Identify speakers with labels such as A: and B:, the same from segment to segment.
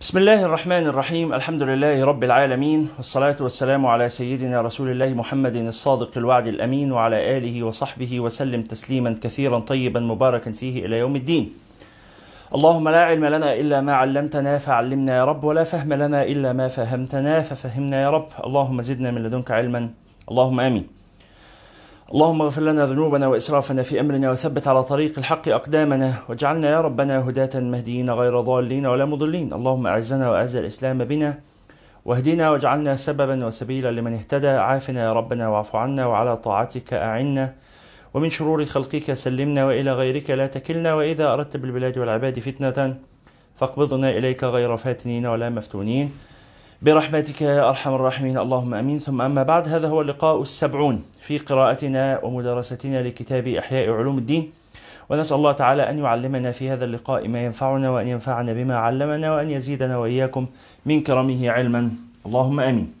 A: بسم الله الرحمن الرحيم الحمد لله رب العالمين والصلاة والسلام على سيدنا رسول الله محمد الصادق الوعد الأمين وعلى آله وصحبه وسلم تسليما كثيرا طيبا مباركا فيه إلى يوم الدين اللهم لا علم لنا إلا ما علمتنا فعلمنا يا رب ولا فهم لنا إلا ما فهمتنا ففهمنا يا رب اللهم زدنا من لدنك علما اللهم آمين اللهم اغفر لنا ذنوبنا وإسرافنا في أمرنا وثبت على طريق الحق أقدامنا واجعلنا يا ربنا هداة مهديين غير ضالين ولا مضلين. اللهم أعزنا وأعز الإسلام بنا واهدنا واجعلنا سببا وسبيلا لمن اهتدى. عافنا يا ربنا واعف عنا وعلى طاعتك أعنا. ومن شرور خلقك سلمنا وإلى غيرك لا تكلنا. وإذا أردت بالبلاد والعباد فتنة فاقبضنا إليك غير فاتنين ولا مفتونين. برحمتك يا أرحم الراحمين. اللهم أمين. ثم أما بعد هذا هو اللقاء السبعون في قراءتنا ومدارستنا لكتاب إحياء علوم الدين. ونسأل الله تعالى أن يعلمنا في هذا اللقاء ما ينفعنا وأن ينفعنا بما علمنا وأن يزيدنا وإياكم من كرمه علما. اللهم آمين.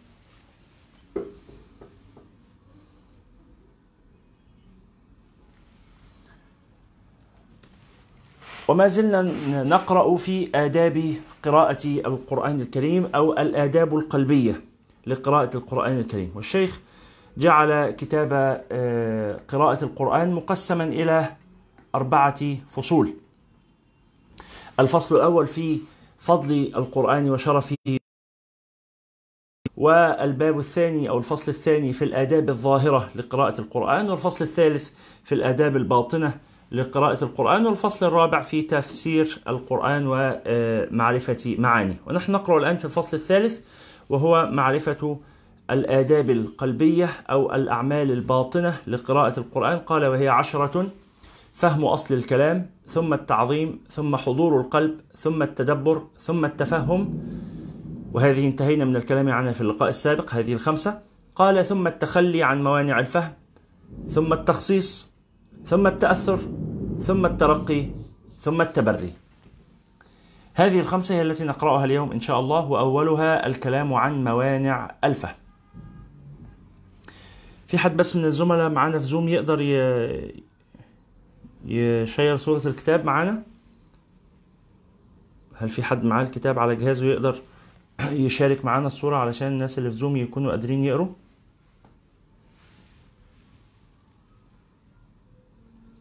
A: وما زلنا نقرأ في آداب قراءة القرآن الكريم أو الآداب القلبية لقراءة القرآن الكريم. والشيخ جعل كتاب قراءة القرآن مقسما إلى أربعة فصول. الفصل الأول في فضل القرآن وشرفه والباب الثاني أو الفصل الثاني في الآداب الظاهرة لقراءة القرآن والفصل الثالث في الآداب الباطنة لقراءة القرآن والفصل الرابع في تفسير القرآن ومعرفة معانيه ونحن نقرأ الآن في الفصل الثالث وهو معرفة الآداب القلبية أو الأعمال الباطنة لقراءة القرآن. قال وهي عشرة فهم أصل الكلام ثم التعظيم ثم حضور القلب ثم التدبر ثم التفهم. وهذه انتهينا من الكلام عنها في اللقاء السابق هذه الخمسة. قال ثم التخلي عن موانع الفهم ثم التخصيص ثم التأثر ثم الترقي ثم التبري. هذه الخمسة هي التي نقرأها اليوم إن شاء الله وأولها الكلام عن موانع الفهم. في حد بس من الزملاء معانا في زوم يقدر. يشير صورة الكتاب معانا؟ هل في حد معاه الكتاب على جهازه يقدر يشارك معانا الصورة علشان الناس اللي في زوم يكونوا قادرين يقروا؟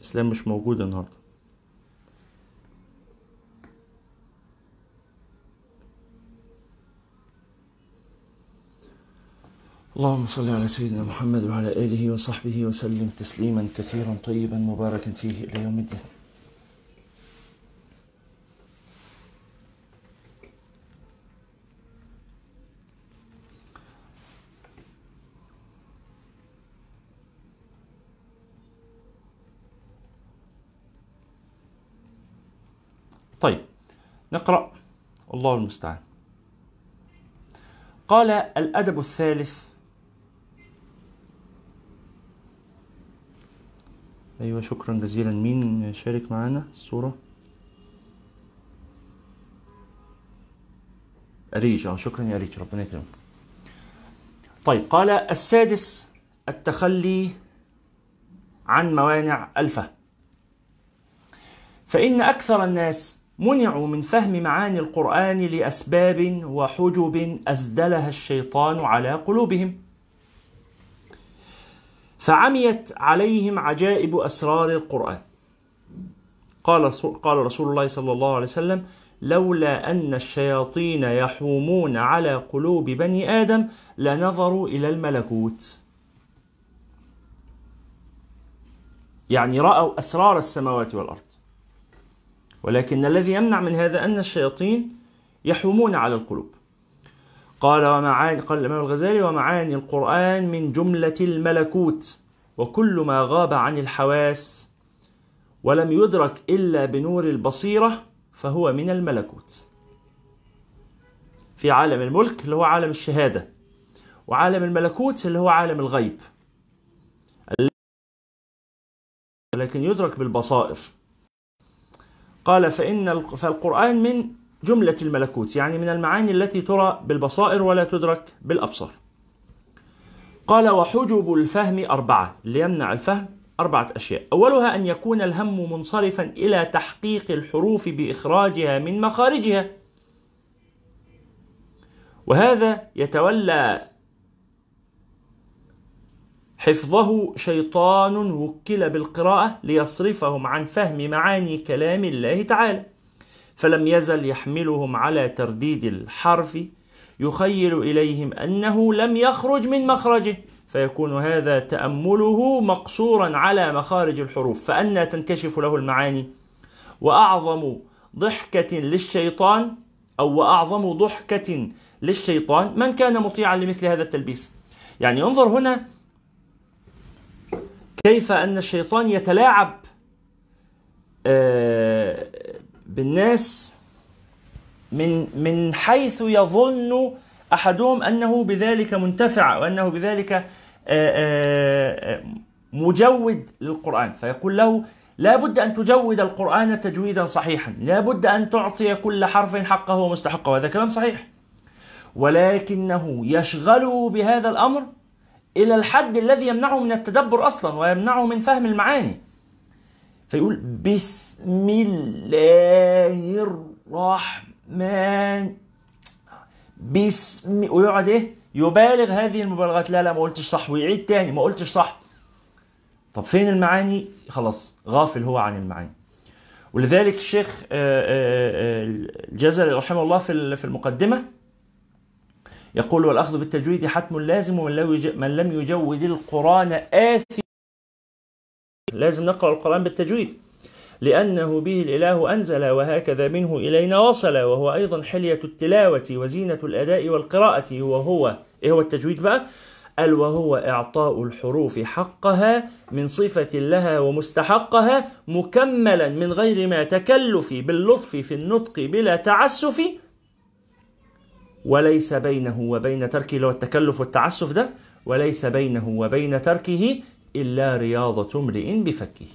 A: اسلام مش موجود النهارده. اللهم صل على سيدنا محمد وعلى آله وصحبه وسلم تسليما كثيرا طيبا مباركا فيه إلى يوم الدين. طيب نقرأ. الله المستعان. قال الأدب الثالث. أيوة شكرا جزيلا. مين شارك معنا الصورة؟ أريج. آه شكرا يا أريج. ربنا يكرمك. طيب قال السادس التخلي عن موانع الفهم فإن أكثر الناس منعوا من فهم معاني القرآن لأسباب وحجب أسدلها الشيطان على قلوبهم. فعميت عليهم عجائب أسرار القرآن. قال قال رسول الله صلى الله عليه وسلم لولا أن الشياطين يحومون على قلوب بني آدم لنظروا إلى الملكوت. يعني رأوا أسرار السماوات والأرض. ولكن الذي يمنع من هذا أن الشياطين يحومون على القلوب. قال ومعاني قال الإمام الغزالي ومعاني القرآن من جملة الملكوت وكل ما غاب عن الحواس ولم يدرك إلا بنور البصيرة فهو من الملكوت. في عالم الملك اللي هو عالم الشهادة وعالم الملكوت اللي هو عالم الغيب. لكن يدرك بالبصائر. قال فإن فالقرآن من جملة الملكوت يعني من المعاني التي ترى بالبصائر ولا تدرك بالأبصار. قال وحجب الفهم أربعة ليمنع الفهم أربعة أشياء. أولها أن يكون الهم منصرفا إلى تحقيق الحروف بإخراجها من مخارجها. وهذا يتولى حفظه شيطان وكل بالقراءة ليصرفهم عن فهم معاني كلام الله تعالى. فلم يزل يحملهم على ترديد الحرف يخيل إليهم أنه لم يخرج من مخرجه. فيكون هذا تأمله مقصورا على مخارج الحروف فأنى تنكشف له المعاني. وأعظم ضحكة للشيطان أو وأعظم ضحكة للشيطان من كان مطيعا لمثل هذا التلبيس. يعني انظر هنا كيف أن الشيطان يتلاعب آه، بالناس من من حيث يظن أحدهم أنه بذلك منتفع وأنه بذلك آه، آه، مجود للقرآن. فيقول له لا بد أن تجود القرآن تجويدا صحيحا لا بد أن تعطي كل حرف حقه ومستحقه وهذا كلام صحيح. ولكنه يشغله بهذا الأمر إلى الحد الذي يمنعه من التدبر أصلا ويمنعه من فهم المعاني. فيقول بسم الله الرحمن. بسم ويقعد إيه؟ يبالغ هذه المبالغات. لا لا ما قلتش صح. ويعيد تاني. ما قلتش صح. طب فين المعاني؟ خلاص غافل هو عن المعاني. ولذلك الشيخ آه، آه، آه، الجزري رحمه الله في المقدمة يقول والأخذ بالتجويد حتم لازم من لم يجود القرآن آثم لازم نقرأ القرآن بالتجويد لأنه به الإله أنزل وهكذا منه إلينا وصل وهو أيضا حلية التلاوة وزينة الأداء والقراءة وهو إيه هو التجويد بقى؟ قال وهو إعطاء الحروف حقها من صفة لها ومستحقها مكملا من غير ما تكلف باللطف في النطق بلا تعسف وليس بينه وبين تركه لو التكلف والتعسف ده وليس بينه وبين تركه إلا رياضة امرئ بفكه.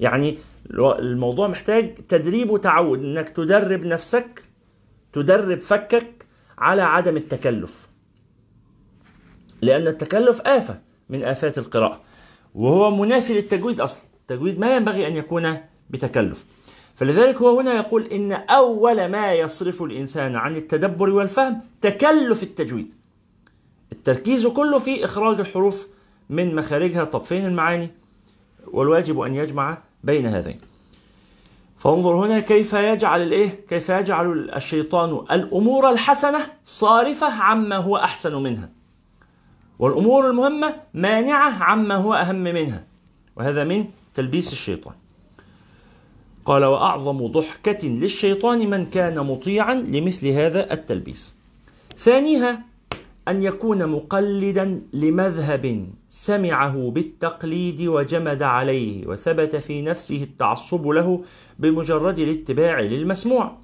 A: يعني الموضوع محتاج تدريب وتعود إنك تدرب نفسك تدرب فكك على عدم التكلف. لأن التكلف آفة من آفات القراءة وهو منافي للتجويد أصلا. التجويد ما ينبغي أن يكون بتكلف. فلذلك هو هنا يقول إن أول ما يصرف الإنسان عن التدبر والفهم تكلف التجويد. التركيز كله في إخراج الحروف من مخارجها طب فين المعاني والواجب أن يجمع بين هذين. فانظر هنا كيف يجعل الإيه؟ كيف يجعل الشيطان الأمور الحسنة صارفة عما هو أحسن منها والأمور المهمة مانعة عما هو أهم منها وهذا من تلبيس الشيطان. قال وأعظم ضحكة للشيطان من كان مطيعا لمثل هذا التلبيس. ثانيها أن يكون مقلدا لمذهب سمعه بالتقليد وجمد عليه وثبت في نفسه التعصب له بمجرد الاتباع للمسموع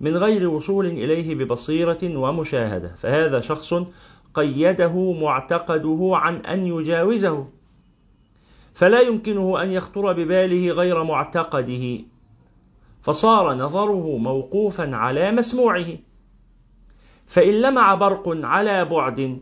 A: من غير وصول إليه ببصيرة ومشاهدة. فهذا شخص قيده معتقده عن أن يجاوزه. فلا يمكنه أن يخطر بباله غير معتقده. فصار نظره موقوفا على مسموعه. فإن لمع برق على بعد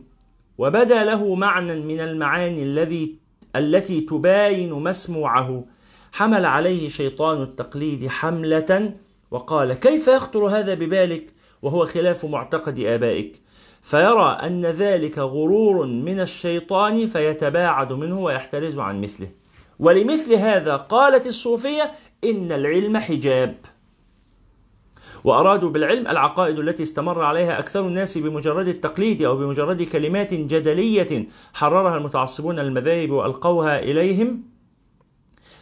A: وبدا له معنى من المعاني الذي التي تباين مسموعه. حمل عليه شيطان التقليد حملة وقال كيف يخطر هذا ببالك؟ وهو خلاف معتقد آبائك. فيرى أن ذلك غرور من الشيطان فيتباعد منه ويحترز عن مثله. ولمثل هذا قالت الصوفية إن العلم حجاب. وأرادوا بالعلم العقائد التي استمر عليها أكثر الناس بمجرد التقليد أو بمجرد كلمات جدلية حررها المتعصبون المذاهب وألقوها إليهم.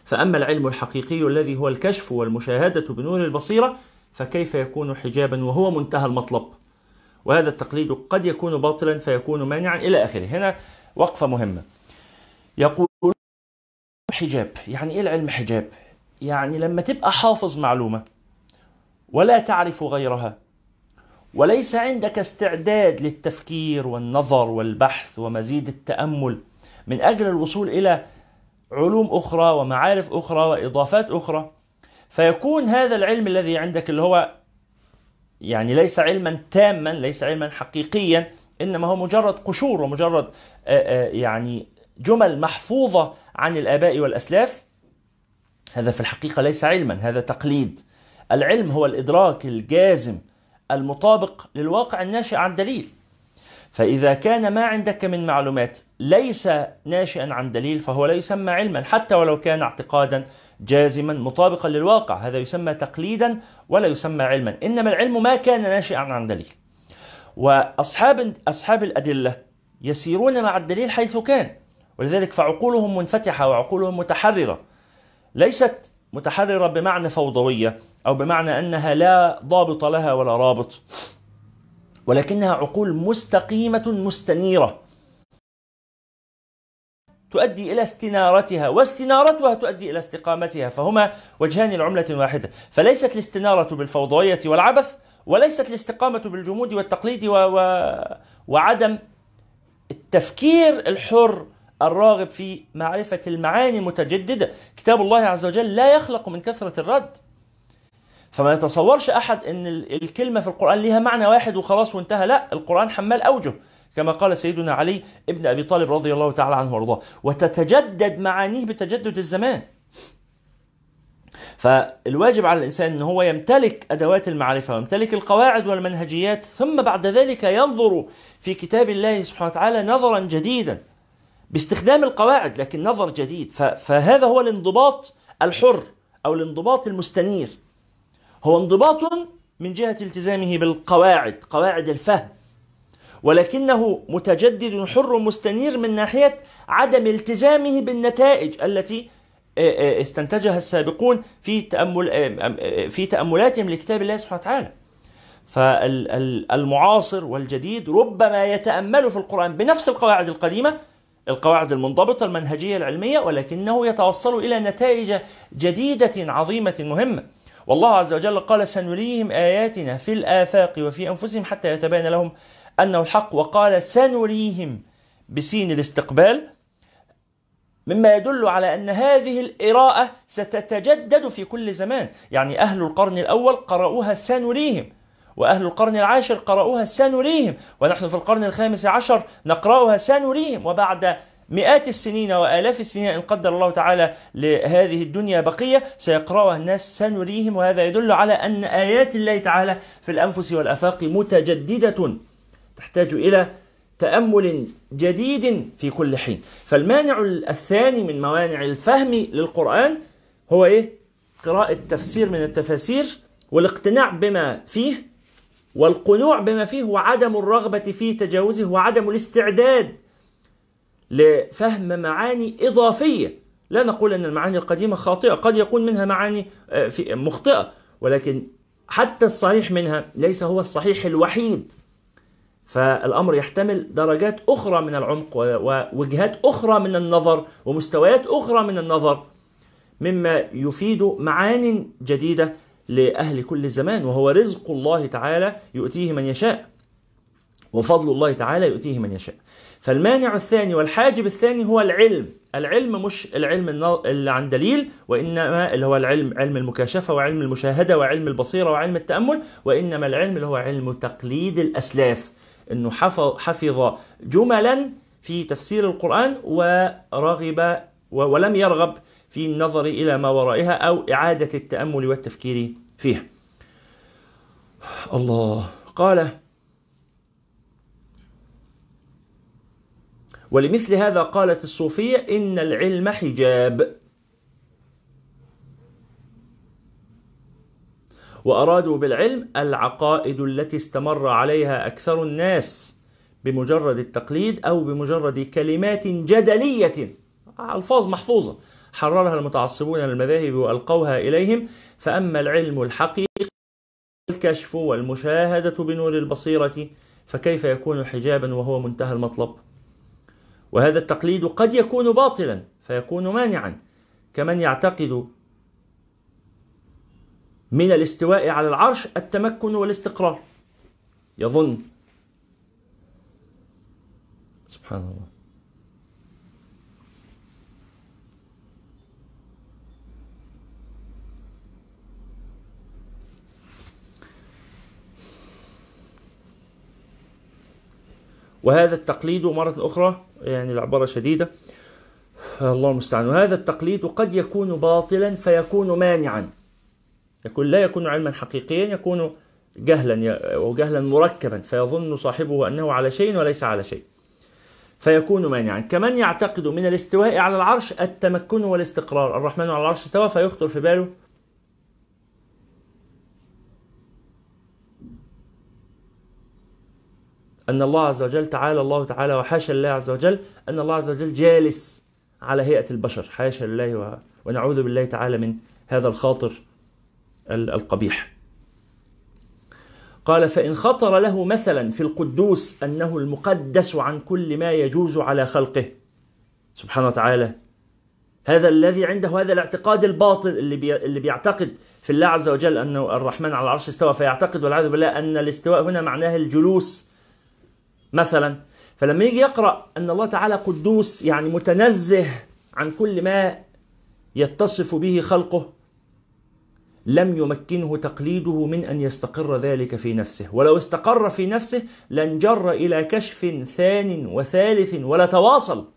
A: فأما العلم الحقيقي الذي هو الكشف والمشاهدة بنور البصيرة فكيف يكون حجابا وهو منتهى المطلب؟ وهذا التقليد قد يكون باطلا فيكون مانعا إلى آخره. هنا وقفة مهمة. يقول حجاب. يعني إيه العلم حجاب؟ يعني لما تبقى حافظ معلومة ولا تعرف غيرها وليس عندك استعداد للتفكير والنظر والبحث ومزيد التأمل من أجل الوصول إلى علوم أخرى ومعارف أخرى وإضافات أخرى فيكون هذا العلم الذي عندك اللي هو يعني ليس علما تاما ليس علما حقيقيا إنما هو مجرد قشور ومجرد يعني جمل محفوظة عن الآباء والأسلاف هذا في الحقيقة ليس علما هذا تقليد. العلم هو الإدراك الجازم المطابق للواقع الناشئ عن دليل. فإذا كان ما عندك من معلومات ليس ناشئا عن دليل فهو لا يسمى علما حتى ولو كان اعتقادا جازما مطابقا للواقع هذا يسمى تقليدا ولا يسمى علما. إنما العلم ما كان ناشئا عن دليل. وأصحاب أصحاب الأدلة يسيرون مع الدليل حيث كان. ولذلك فعقولهم منفتحة وعقولهم متحررة. ليست متحررة بمعنى فوضوية أو بمعنى أنها لا ضابط لها ولا رابط ولكنها عقول مستقيمة مستنيرة. تؤدي إلى استنارتها واستنارتها تؤدي إلى استقامتها فهما وجهان لعملة واحدة. فليست الاستنارة بالفوضوية والعبث وليست الاستقامة بالجمود والتقليد و... و... وعدم التفكير الحر الراغب في معرفة المعاني المتجددة كتاب الله عز وجل لا يخلق من كثرة الرد. فما يتصورش أحد أن الكلمة في القرآن لها معنى واحد وخلاص وانتهى. لا القرآن حمال أوجه كما قال سيدنا علي ابن أبي طالب رضي الله تعالى عنه وارضاه. وتتجدد معانيه بتجدد الزمان. فالواجب على الإنسان أن هو يمتلك أدوات المعرفة ويمتلك القواعد والمنهجيات ثم بعد ذلك ينظر في كتاب الله سبحانه وتعالى نظرا جديدا. باستخدام القواعد لكن نظر جديد. فهذا هو الانضباط الحر أو الانضباط المستنير. هو انضباط من جهة التزامه بالقواعد قواعد الفهم. ولكنه متجدد حر مستنير من ناحية عدم التزامه بالنتائج التي استنتجها السابقون في تأمل في تأملاتهم لكتاب الله سبحانه وتعالى. فالمعاصر والجديد ربما يتأمل في القرآن بنفس القواعد القديمة القواعد المنضبطة المنهجية العلمية ولكنه يتوصل إلى نتائج جديدة عظيمة مهمة. والله عز وجل قال سنريهم آياتنا في الآفاق وفي أنفسهم حتى يتبين لهم أنه الحق. وقال سنريهم بسين الاستقبال مما يدل على أن هذه الإراءة ستتجدد في كل زمان. يعني أهل القرن الأول قرأوها سنريهم وأهل القرن العاشر قرأوها سنريهم ونحن في القرن الخامس عشر نقرأها سنريهم وبعد مئات السنين وآلاف السنين إن قدر الله تعالى لهذه الدنيا بقية سيقرأها الناس سنريهم وهذا يدل على أن آيات الله تعالى في الأنفس والأفاق متجددة تحتاج إلى تأمل جديد في كل حين. فالمانع الثاني من موانع الفهم للقرآن هو إيه؟ قراءة تفسير من التفاسير والاقتناع بما فيه والقنوع بما فيه وعدم الرغبة في تجاوزه وعدم الاستعداد لفهم معاني إضافية. لا نقول أن المعاني القديمة خاطئة قد يكون منها معاني آه، مخطئة ولكن حتى الصحيح منها ليس هو الصحيح الوحيد. فالأمر يحتمل درجات أخرى من العمق ووجهات أخرى من النظر ومستويات أخرى من النظر مما يفيد معان جديدة لأهل كل زمان وهو رزق الله تعالى يؤتيه من يشاء وفضل الله تعالى يؤتيه من يشاء. فالمانع الثاني والحاجب الثاني هو العلم. العلم مش العلم اللي عن دليل وإنما اللي هو العلم علم المكاشفة وعلم المشاهدة وعلم البصيرة وعلم التأمل وإنما العلم اللي هو علم تقليد الأسلاف. أنه حفظ, حفظ جملا في تفسير القرآن ورغب ولم يرغب في النظر إلى ما ورائها أو إعادة التأمل والتفكير فيها. الله. قال ولمثل هذا قالت الصوفية إن العلم حجاب. وأرادوا بالعلم العقائد التي استمر عليها أكثر الناس بمجرد التقليد أو بمجرد كلمات جدلية. ألفاظ محفوظة. حررها المتعصبون للمذاهب وألقوها إليهم. فأما العلم الحقيقي الكشف والمشاهدة بنور البصيرة فكيف يكون حجابا وهو منتهى المطلب؟ وهذا التقليد قد يكون باطلا فيكون مانعا. كمن يعتقد من الاستواء على العرش التمكن والاستقرار. يظن. سبحان الله. وهذا التقليد مرة أخرى يعني العبارة شديدة. الله المستعان. وهذا التقليد قد يكون باطلا فيكون مانعا. يكون لا يكون علما حقيقيا يكون جهلا وجهلا مركبا. فيظن صاحبه أنه على شيء وليس على شيء. فيكون مانعا. كمن يعتقد من الاستواء على العرش التمكن والاستقرار. الرحمن على العرش استوى فيخطر في باله أن الله عز وجل تعالى الله تعالى وحاشا الله عز وجل أن الله عز وجل جالس على هيئة البشر. حاشا لله ونعوذ بالله تعالى من هذا الخاطر القبيح. قال فإن خطر له مثلا في القدوس أنه المقدس عن كل ما يجوز على خلقه. سبحانه وتعالى هذا الذي عنده هذا الاعتقاد الباطل اللي بي اللي بيعتقد في الله عز وجل أنه الرحمن على العرش استوى فيعتقد والعياذ بالله أن الاستواء هنا معناه الجلوس مثلا. فلما يجي يقرأ أن الله تعالى قدوس يعني متنزه عن كل ما يتصف به خلقه لم يمكنه تقليده من أن يستقر ذلك في نفسه، ولو استقر في نفسه لانجر إلى كشف ثان وثالث ولا تواصل،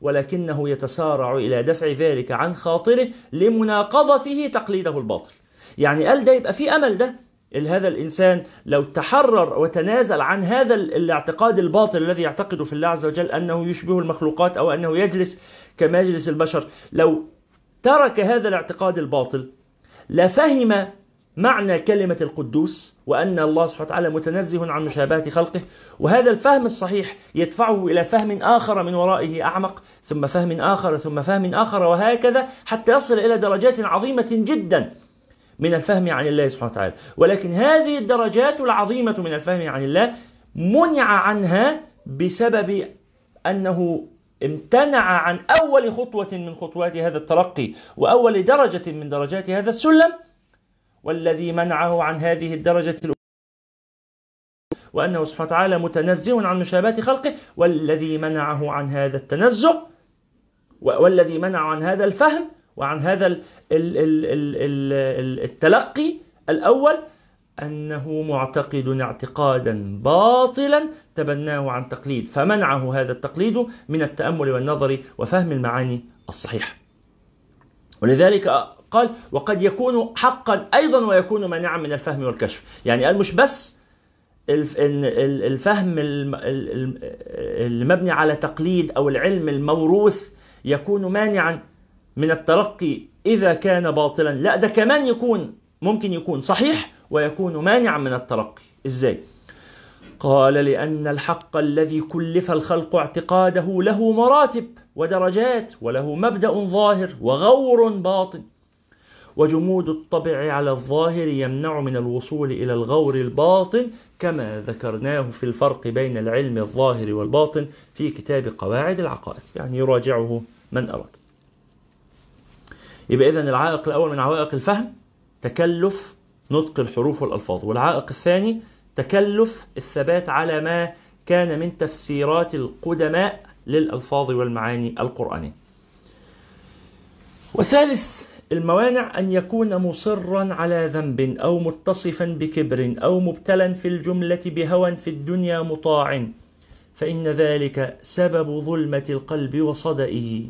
A: ولكنه يتسارع إلى دفع ذلك عن خاطره لمناقضته تقليده الباطل. يعني قال ده يبقى في أمل ده. هذا الإنسان لو تحرر وتنازل عن هذا الاعتقاد الباطل الذي يعتقد في الله عز وجل أنه يشبه المخلوقات أو أنه يجلس كمجلس البشر، لو ترك هذا الاعتقاد الباطل لفهم معنى كلمة القدوس وأن الله سبحانه وتعالى متنزه عن مشابهة خلقه وهذا الفهم الصحيح يدفعه إلى فهم آخر من ورائه أعمق ثم فهم آخر ثم فهم آخر وهكذا حتى يصل إلى درجات عظيمة جدا. من الفهم عن الله سبحانه وتعالى. ولكن هذه الدرجات العظيمة من الفهم عن الله منع عنها بسبب أنه امتنع عن أول خطوة من خطوات هذا الترقي وأول درجة من درجات هذا السلم والذي منعه عن هذه الدرجة الأولى. وأنه سبحانه وتعالى متنزه عن مشابهة خلقه والذي منعه عن هذا التنزه والذي منعه عن هذا الفهم وعن هذا التلقي الأول أنه معتقد اعتقادا باطلا تبناه عن تقليد فمنعه هذا التقليد من التأمل والنظر وفهم المعاني الصحيحة. ولذلك قال وقد يكون حقا أيضا ويكون مانعا من الفهم والكشف. يعني قال مش بس الفهم المبني على تقليد أو العلم الموروث يكون مانعا من الترقي إذا كان باطلا. لا ده كمان يكون ممكن يكون صحيح ويكون مانعا من الترقي إزاي؟ قال لأن الحق الذي كلف الخلق اعتقاده له مراتب ودرجات وله مبدأ ظاهر وغور باطن. وجمود الطبع على الظاهر يمنع من الوصول إلى الغور الباطن كما ذكرناه في الفرق بين العلم الظاهر والباطن في كتاب قواعد العقائد. يعني يراجعه من أراد. يبقى اذا العائق الأول من عوائق الفهم تكلف نطق الحروف والألفاظ والعائق الثاني تكلف الثبات على ما كان من تفسيرات القدماء للألفاظ والمعاني القرآنية. وثالث الموانع أن يكون مصرا على ذنب أو متصفا بكبر أو مبتلا في الجملة بهوى في الدنيا مطاع فإن ذلك سبب ظلمة القلب وصدئه.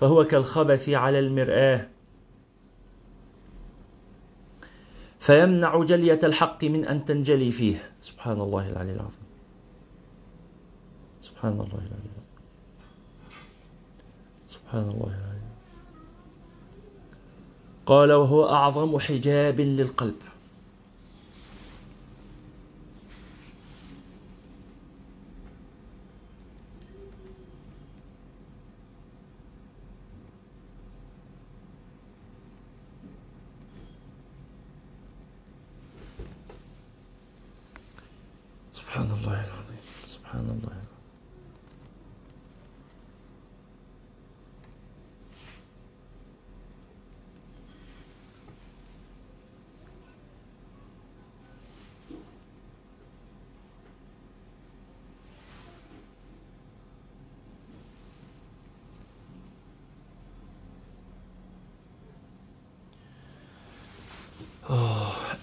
A: فهو كالخبث على المرآة. فيمنع جلية الحق من أن تنجلي فيه. سبحان الله العلي العظيم. سبحان الله العلي العظيم. سبحان الله العلي قال وهو أعظم حجاب للقلب. سبحان الله العظيم سبحان الله العظيم.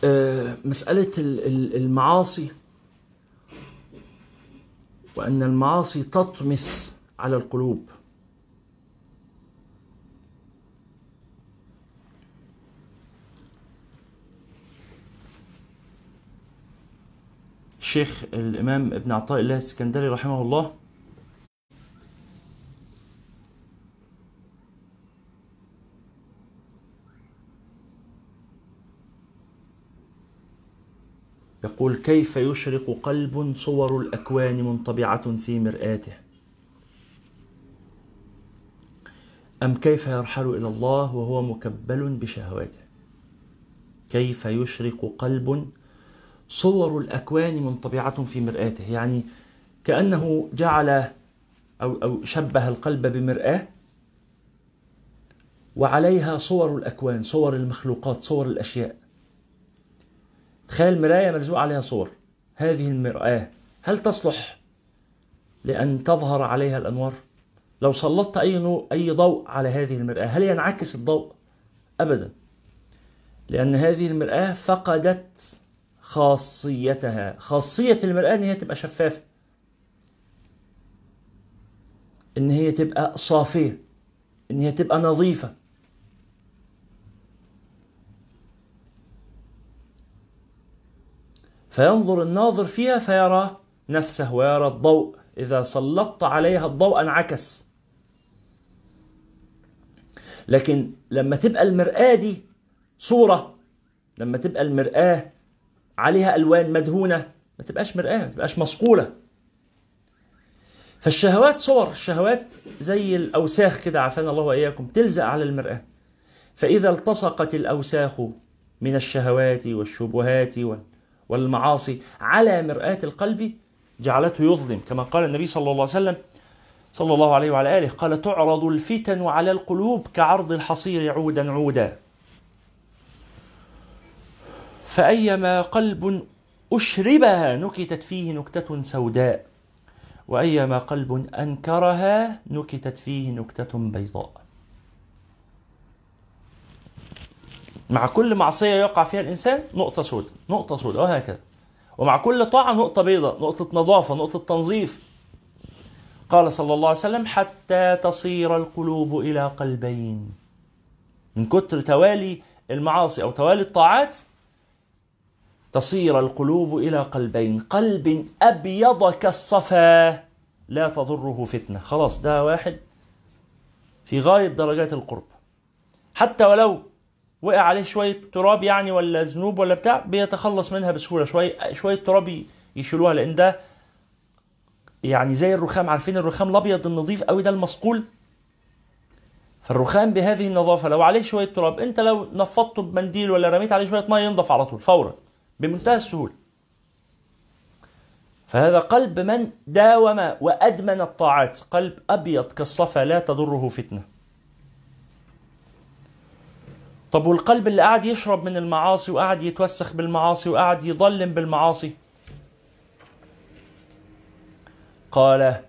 A: آه، مسألة المعاصي. وأن المعاصي تطمس على القلوب. الشيخ الإمام ابن عطاء الله السكندري رحمه الله يقول كيف يشرق قلب صور الأكوان منطبعة في مرآته؟ أم كيف يرحل إلى الله وهو مكبل بشهواته؟ كيف يشرق قلب صور الأكوان منطبعة في مرآته؟ يعني كأنه جعل أو, أو شبه القلب بمرآة وعليها صور الأكوان صور المخلوقات صور الأشياء. تخيل مراية ملزوق عليها صور. هذه المرآة هل تصلح لأن تظهر عليها الأنوار؟ لو سلطت أي نوع أي ضوء على هذه المرآة هل ينعكس الضوء؟ أبدا. لأن هذه المرآة فقدت خاصيتها. خاصية المرآة إن هي تبقى شفافة. إن هي تبقى صافية. إن هي تبقى نظيفة. فينظر الناظر فيها فيرى نفسه ويرى الضوء. إذا سلطت عليها الضوء انعكس. لكن لما تبقى المرآة دي صورة لما تبقى المرآة عليها ألوان مدهونة ما تبقاش مرآة ما تبقاش مصقولة. فالشهوات صور الشهوات زي الأوساخ كده عافانا الله وإياكم تلزق على المرآة. فإذا التصقت الأوساخ من الشهوات والشبهات والمعاصي على مرآة القلب جعلته يظلم كما قال النبي صلى الله عليه وسلم صلى الله عليه وعلى آله قال تعرض الفتن على القلوب كعرض الحصير عودا عودا. فأيما قلب أشربها نكتت فيه نكتة سوداء وأيما قلب أنكرها نكتت فيه نكتة بيضاء. مع كل معصية يقع فيها الإنسان نقطة سوداء نقطة سوداء وهكذا ومع كل طاعة نقطة بيضاء نقطة نظافة نقطة تنظيف. قال صلى الله عليه وسلم حتى تصير القلوب إلى قلبين. من كتر توالي المعاصي أو توالي الطاعات تصير القلوب إلى قلبين. قلب أبيض كالصفا لا تضره فتنة. خلاص ده واحد في غاية درجات القرب. حتى ولو وقع عليه شوية تراب يعني ولا ذنوب ولا بتاع بيتخلص منها بسهولة. شوية شوية تراب يشيلوها لأن ده يعني زي الرخام. عارفين الرخام الأبيض النظيف قوي ده المصقول؟ فالرخام بهذه النظافة لو عليه شوية تراب أنت لو نفضته بمنديل ولا رميت عليه شوية مية ينضف على طول فورا بمنتهى السهولة. فهذا قلب من داوم وأدمن الطاعات. قلب أبيض كالصفا لا تضره فتنة. طب والقلب اللي قاعد يشرب من المعاصي وقاعد يتوسخ بالمعاصي وقاعد يضلم بالمعاصي؟ قال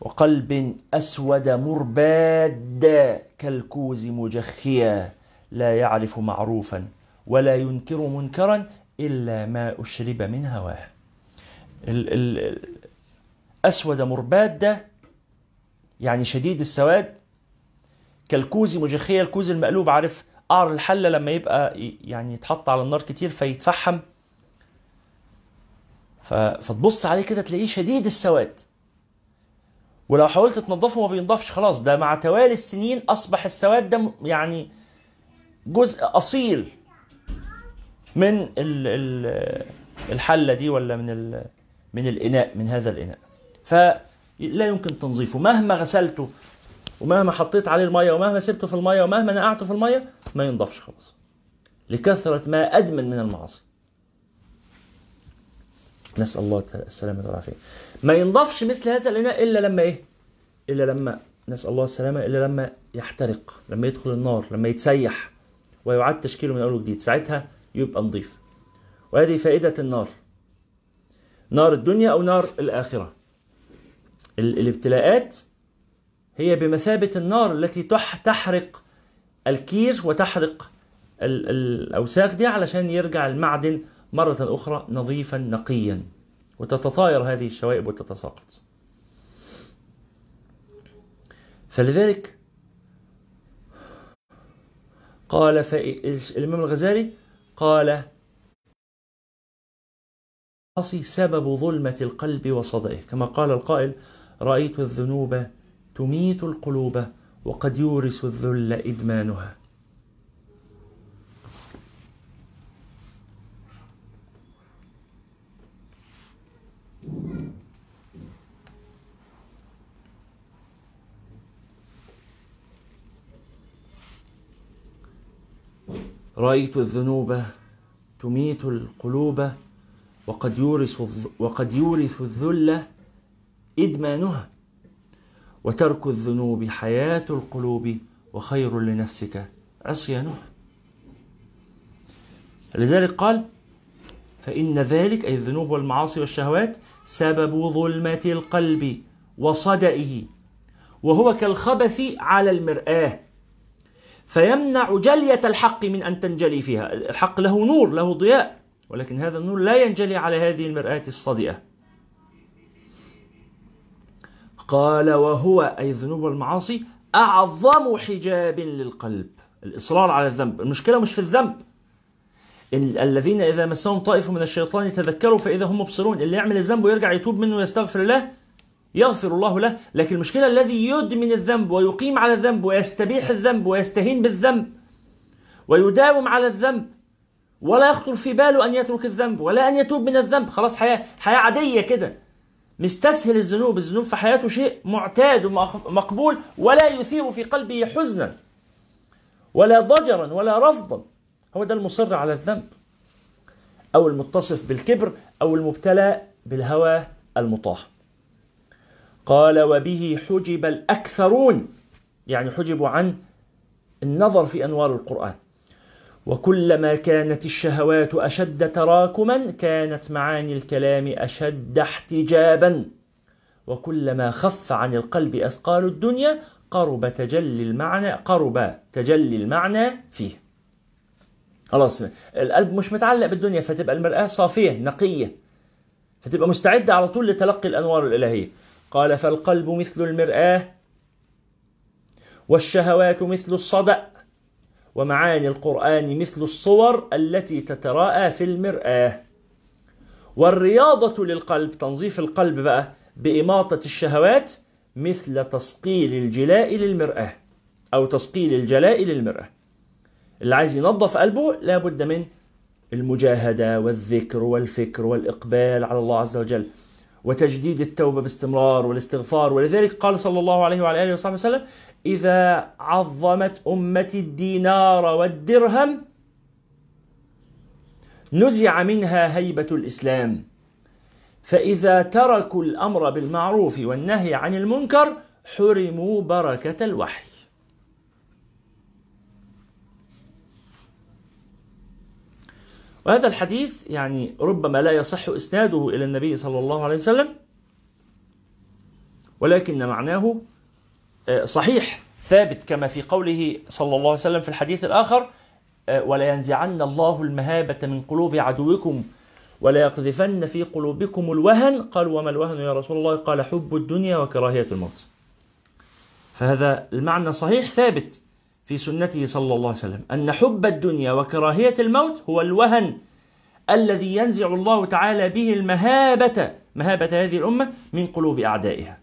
A: وقلب أسود مرباد كالكوز مجخيا لا يعرف معروفا ولا ينكر منكرا إلا ما أشرب من هواه. أسود مرباد يعني شديد السواد كالكوز مجخية الكوز المقلوب عارف؟ قعر الحلة لما يبقى يعني يتحط على النار كتير فيتفحم. فتبص عليه كده تلاقيه شديد السواد. ولو حاولت تنظفه ما بينضفش خلاص ده مع توالي السنين أصبح السواد ده يعني جزء أصيل من الحلة دي ولا من من الإناء من هذا الإناء. فلا يمكن تنظيفه. مهما غسلته ومهما حطيت عليه المية ومهما سبته في المية ومهما نقعته في المية ما ينضفش خلاص. لكثرة ما أدمن من المعاصي. نسأل الله السلامة والعافية. ما ينضفش مثل هذا الإناء إلا لما إيه؟ إلا لما نسأل الله السلامة إلا لما يحترق لما يدخل النار لما يتسيح ويعاد تشكيله من اول وجديد. ساعتها يبقى نظيف وهذه فائدة النار. نار الدنيا أو نار الآخرة. الابتلاءات هي بمثابة النار التي تحرق الكير وتحرق الأوساخ دي علشان يرجع المعدن مرة أخرى نظيفا نقيا. وتتطاير هذه الشوائب وتتساقط. فلذلك قال الإمام الغزالي قال سبب ظلمة القلب وصدئه. كما قال القائل رأيت الذنوب تميت القلوب وقد يورث الذل إدمانها. رأيت الذنوب تميت القلوب وقد يورث وقد يورث الذل إدمانها. وترك الذنوب حياة القلوب وخير لنفسك. عصيانها لذلك قال فإن ذلك أي الذنوب والمعاصي والشهوات سبب ظلمة القلب وصدئه وهو كالخبث على المرآة فيمنع جلية الحق من أن تنجلي فيها. الحق له نور له ضياء ولكن هذا النور لا ينجلي على هذه المرآة الصادئة قال وهو أي الذنوب والمعاصي أعظم حجاب للقلب. الإصرار على الذنب. المشكلة مش في الذنب. الذين إذا مسهم طائف من الشيطان يتذكروا فإذا هم مبصرون. اللي يعمل الذنب ويرجع يتوب منه ويستغفر الله يغفر الله له. لكن المشكلة الذي يدمن الذنب ويقيم على الذنب ويستبيح الذنب ويستهين بالذنب ويداوم على الذنب ولا يخطر في باله أن يترك الذنب ولا أن يتوب من الذنب. خلاص حياة, حياة عادية كده. مستسهل الذنوب الذنوب في حياته شيء معتاد ومقبول ولا يثير في قلبه حزنا ولا ضجرا ولا رفضا. هو ده المصر على الذنب. أو المتصف بالكبر أو المبتلى بالهوى المطاع. قال وبه حجب الأكثرون. يعني حجبوا عن النظر في أنوار القرآن. وكلما كانت الشهوات أشد تراكما كانت معاني الكلام أشد احتجابا. وكلما خف عن القلب أثقال الدنيا قرب تجلي المعنى قرب تجلي المعنى فيه. خلاص القلب مش متعلق بالدنيا فتبقى المرآة صافية نقية. فتبقى مستعدة على طول لتلقي الأنوار الإلهية. قال فالقلب مثل المرآة والشهوات مثل الصدأ. ومعاني القرآن مثل الصور التي تتراءى في المرآة. والرياضة للقلب تنظيف القلب بقى بإماطة الشهوات مثل تسقيل الجلاء للمرآة أو تسقيل الجلاء للمرآة. اللي عايز ينظف قلبه لابد من المجاهدة والذكر والفكر والإقبال على الله عز وجل. وتجديد التوبة باستمرار والاستغفار. ولذلك قال صلى الله عليه وعلى آله وصحبه وسلم إذا عظمت أمتي الدينار والدرهم نزع منها هيبة الإسلام. فإذا تركوا الأمر بالمعروف والنهي عن المنكر حرموا بركة الوحي. وهذا الحديث يعني ربما لا يصح إسناده إلى النبي صلى الله عليه وسلم ولكن معناه آه، صحيح ثابت كما في قوله صلى الله عليه وسلم في الحديث الآخر آه، ولا ينزعن الله المهابة من قلوب عدوكم ولا يقذفن في قلوبكم الوهن. قالوا وما الوهن يا رسول الله؟ قال حب الدنيا وكراهية الموت. فهذا المعنى صحيح ثابت. في سنته صلى الله عليه وسلم أن حب الدنيا وكراهية الموت هو الوهن الذي ينزع الله تعالى به المهابة. مهابة هذه الأمة من قلوب أعدائها.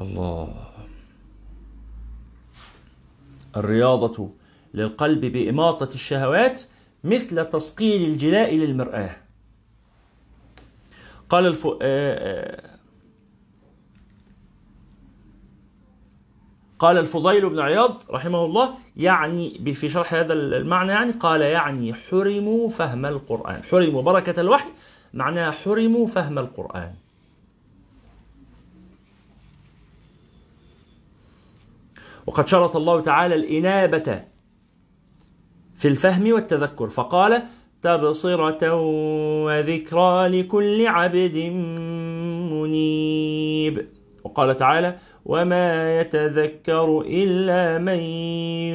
A: الله. الرياضة للقلب بإماطة الشهوات مثل تسقيل الجلاء للمرآة. قال الف... آه، آه، قال الفضيل بن عياض رحمه الله يعني في شرح هذا المعنى يعني قال يعني حرموا فهم القرآن. حرموا بركة الوحي معناها حرموا فهم القرآن. وقد شرط الله تعالى الإنابة في الفهم والتذكر. فقال تبصرة وذكرى لكل عبد منيب. وقال تعالى وما يتذكر إلا من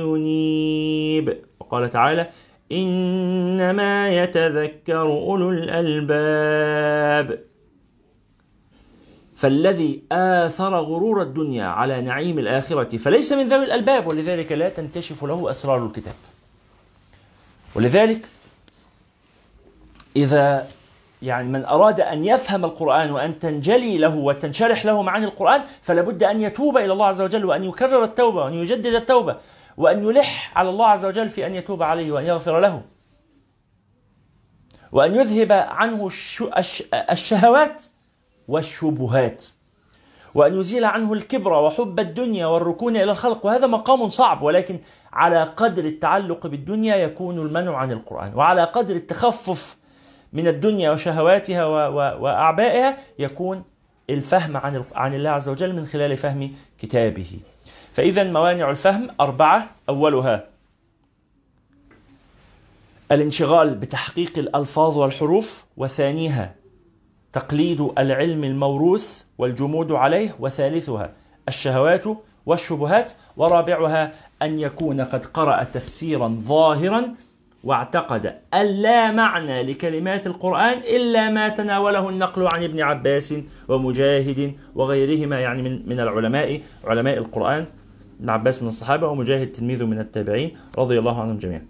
A: ينيب. وقال تعالى إنما يتذكر أولو الألباب. فالذي آثر غرور الدنيا على نعيم الآخرة فليس من ذوي الألباب ولذلك لا تنكشف له أسرار الكتاب. ولذلك إذا يعني من أراد أن يفهم القرآن وأن تنجلي له وتنشرح له معاني القرآن فلا بد أن يتوب إلى الله عز وجل وأن يكرر التوبة وأن يجدد التوبة وأن يلح على الله عز وجل في أن يتوب عليه وأن يغفر له. وأن يذهب عنه الشهوات والشبهات. وأن يزيل عنه الكبر وحب الدنيا والركون إلى الخلق. وهذا مقام صعب ولكن على قدر التعلق بالدنيا يكون المنع عن القرآن. وعلى قدر التخفف من الدنيا وشهواتها وأعبائها يكون الفهم عن عن الله عز وجل من خلال فهم كتابه. فإذا موانع الفهم أربعة. أولها الانشغال بتحقيق الألفاظ والحروف وثانيها تقليد العلم الموروث والجمود عليه وثالثها الشهوات والشبهات ورابعها أن يكون قد قرأ تفسيرا ظاهرا واعتقد أن لا معنى لكلمات القرآن إلا ما تناوله النقل عن ابن عباس ومجاهد وغيرهما يعني من من العلماء علماء القرآن ابن عباس من الصحابة ومجاهد تلميذه من التابعين رضي الله عنهم جميعا.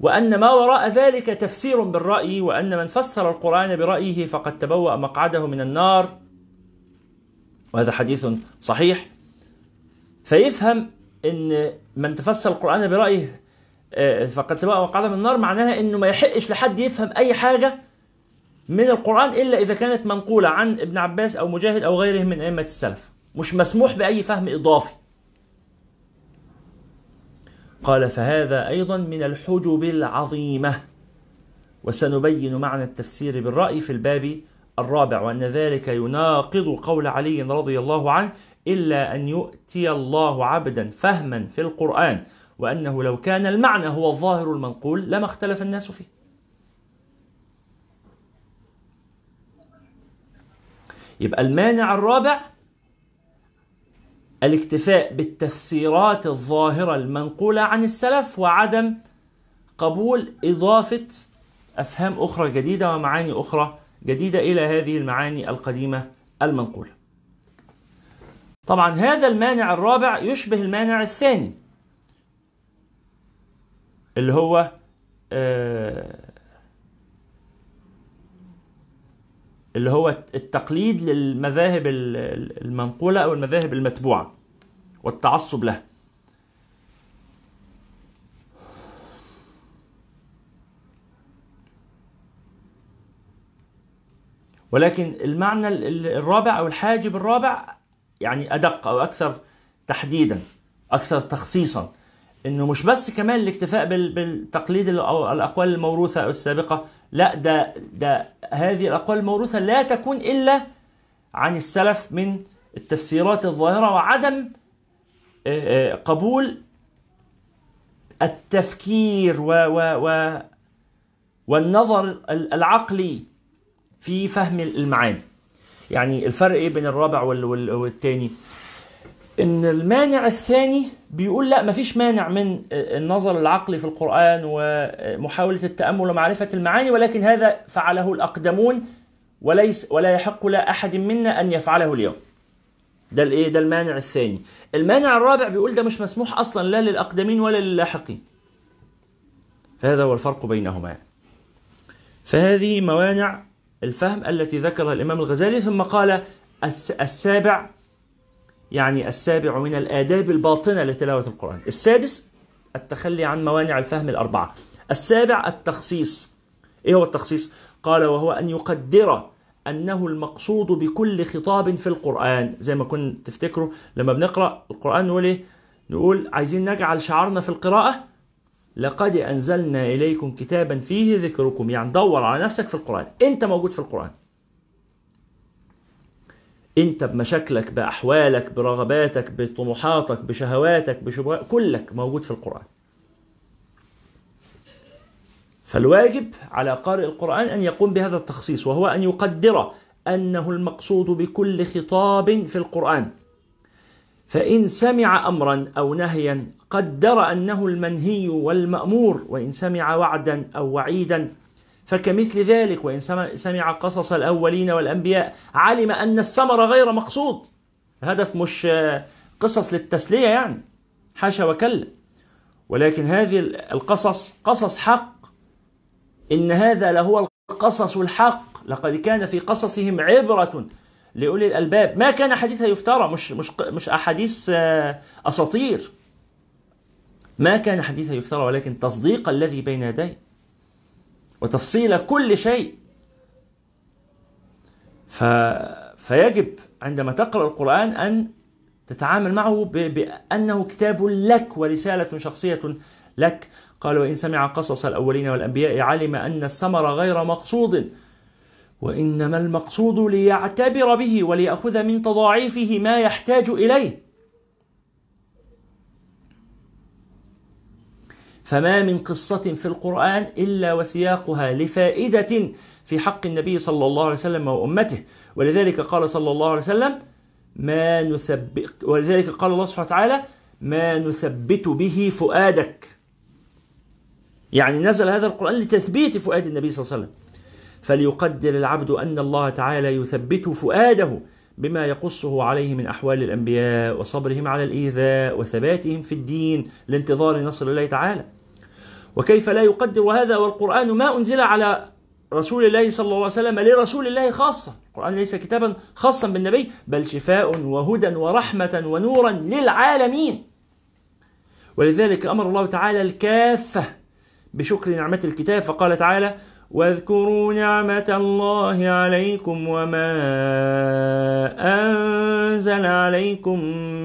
A: وأن ما وراء ذلك تفسير بالرأي وأن من فسر القرآن برأيه فقد تبوأ مقعده من النار. وهذا حديث صحيح. فيفهم أن من تفسر القرآن برأيه آه، فقد تبوأ مقعده من النار معناها أنه ما يحقش لحد يفهم أي حاجة من القرآن إلا إذا كانت منقولة عن ابن عباس أو مجاهد أو غيره من أئمة السلف. مش مسموح بأي فهم إضافي. قال فهذا أيضا من الحجب العظيمة. وسنبين معنى التفسير بالرأي في الباب الرابع وأن ذلك يناقض قول علي رضي الله عنه إلا أن يؤتي الله عبدا فهما في القرآن وأنه لو كان المعنى هو الظاهر المنقول لما اختلف الناس فيه. يبقى المانع الرابع الاكتفاء بالتفسيرات الظاهرة المنقولة عن السلف وعدم قبول إضافة أفهام أخرى جديدة ومعاني أخرى جديدة إلى هذه المعاني القديمة المنقولة. طبعا هذا المانع الرابع يشبه المانع الثاني اللي هو آه اللي هو التقليد للمذاهب المنقولة أو المذاهب المتبوعة والتعصب لها. ولكن المعنى الرابع أو الحاجب الرابع يعني أدق أو أكثر تحديدا أكثر تخصيصا. إنه مش بس كمان الاكتفاء بالتقليد الأقوال الموروثة أو السابقة لا ده ده هذه الأقوال الموروثة لا تكون إلا عن السلف من التفسيرات الظاهرة وعدم آه، آه، قبول التفكير و و و والنظر العقلي في فهم المعاني. يعني الفرق إيه بين الرابع والثاني إن المانع الثاني بيقول لا مفيش مانع من النظر العقلي في القرآن ومحاولة التأمل ومعرفة المعاني ولكن هذا فعله الأقدمون وليس ولا يحق لأحد منا أن يفعله اليوم. ده الإيه؟ ده المانع الثاني. المانع الرابع بيقول ده مش مسموح أصلا لا للأقدمين ولا للاحقين. فهذا هو الفرق بينهما. فهذه موانع الفهم التي ذكرها الإمام الغزالي ثم قال السابع يعني السابع من الآداب الباطنة لتلاوة القرآن. السادس التخلي عن موانع الفهم الأربعة. السابع التخصيص. إيه هو التخصيص؟ قال وهو أن يقدر أنه المقصود بكل خطاب في القرآن. زي ما كنت تفتكروا لما بنقرأ القرآن نقول إيه؟ نقول عايزين نجعل شعارنا في القراءة؟ لقد أنزلنا إليكم كتابا فيه ذكركم. يعني دور على نفسك في القرآن. أنت موجود في القرآن. انت بمشاكلك بأحوالك برغباتك بطموحاتك بشهواتك بشبهات كلك موجود في القرآن. فالواجب على قارئ القرآن أن يقوم بهذا التخصيص وهو أن يقدر أنه المقصود بكل خطاب في القرآن. فإن سمع امرا أو نهيا قدر أنه المنهي والمأمور وإن سمع وعدا أو وعيدا فكمثل ذلك وإن سمع قصص الأولين والأنبياء علم أن الثمر غير مقصود. الهدف مش قصص للتسلية يعني حاشا وكلا. ولكن هذه القصص قصص حق. إن هذا لهو القصص الحق. لقد كان في قصصهم عبرة لأولي الألباب. ما كان حديثا يفترى مش مش مش أحاديث آه، أساطير. ما كان حديثا يفترى ولكن تصديق الذي بين يديه. وتفصيل كل شيء. ف... فيجب عندما تقرأ القرآن أن تتعامل معه ب... بأنه كتاب لك ورسالة شخصية لك. قال وإن سمع قصص الأولين والأنبياء علم أن الثمر غير مقصود وإنما المقصود ليعتبر به وليأخذ من تضاعيفه ما يحتاج إليه. فما من قصة في القرآن إلا وسياقها لفائدة في حق النبي صلى الله عليه وسلم وأمته. ولذلك قال صلى الله عليه وسلم ما نثبت ولذلك قال الله سبحانه وتعالى ما نثبت به فؤادك. يعني نزل هذا القرآن لتثبيت فؤاد النبي صلى الله عليه وسلم. فليقدر العبد أن الله تعالى يثبت فؤاده. بما يقصه عليه من أحوال الأنبياء وصبرهم على الإيذاء وثباتهم في الدين لانتظار نصر الله تعالى. وكيف لا يقدر هذا؟ والقرآن ما أنزل على رسول الله صلى الله عليه وسلم لرسول الله خاصة. القرآن ليس كتابا خاصا بالنبي بل شفاء وهدى ورحمة ونورا للعالمين. ولذلك أمر الله تعالى الكافة بشكر نعمة الكتاب. فقال تعالى واذكروا نعمة الله عليكم وما أنزل عليكم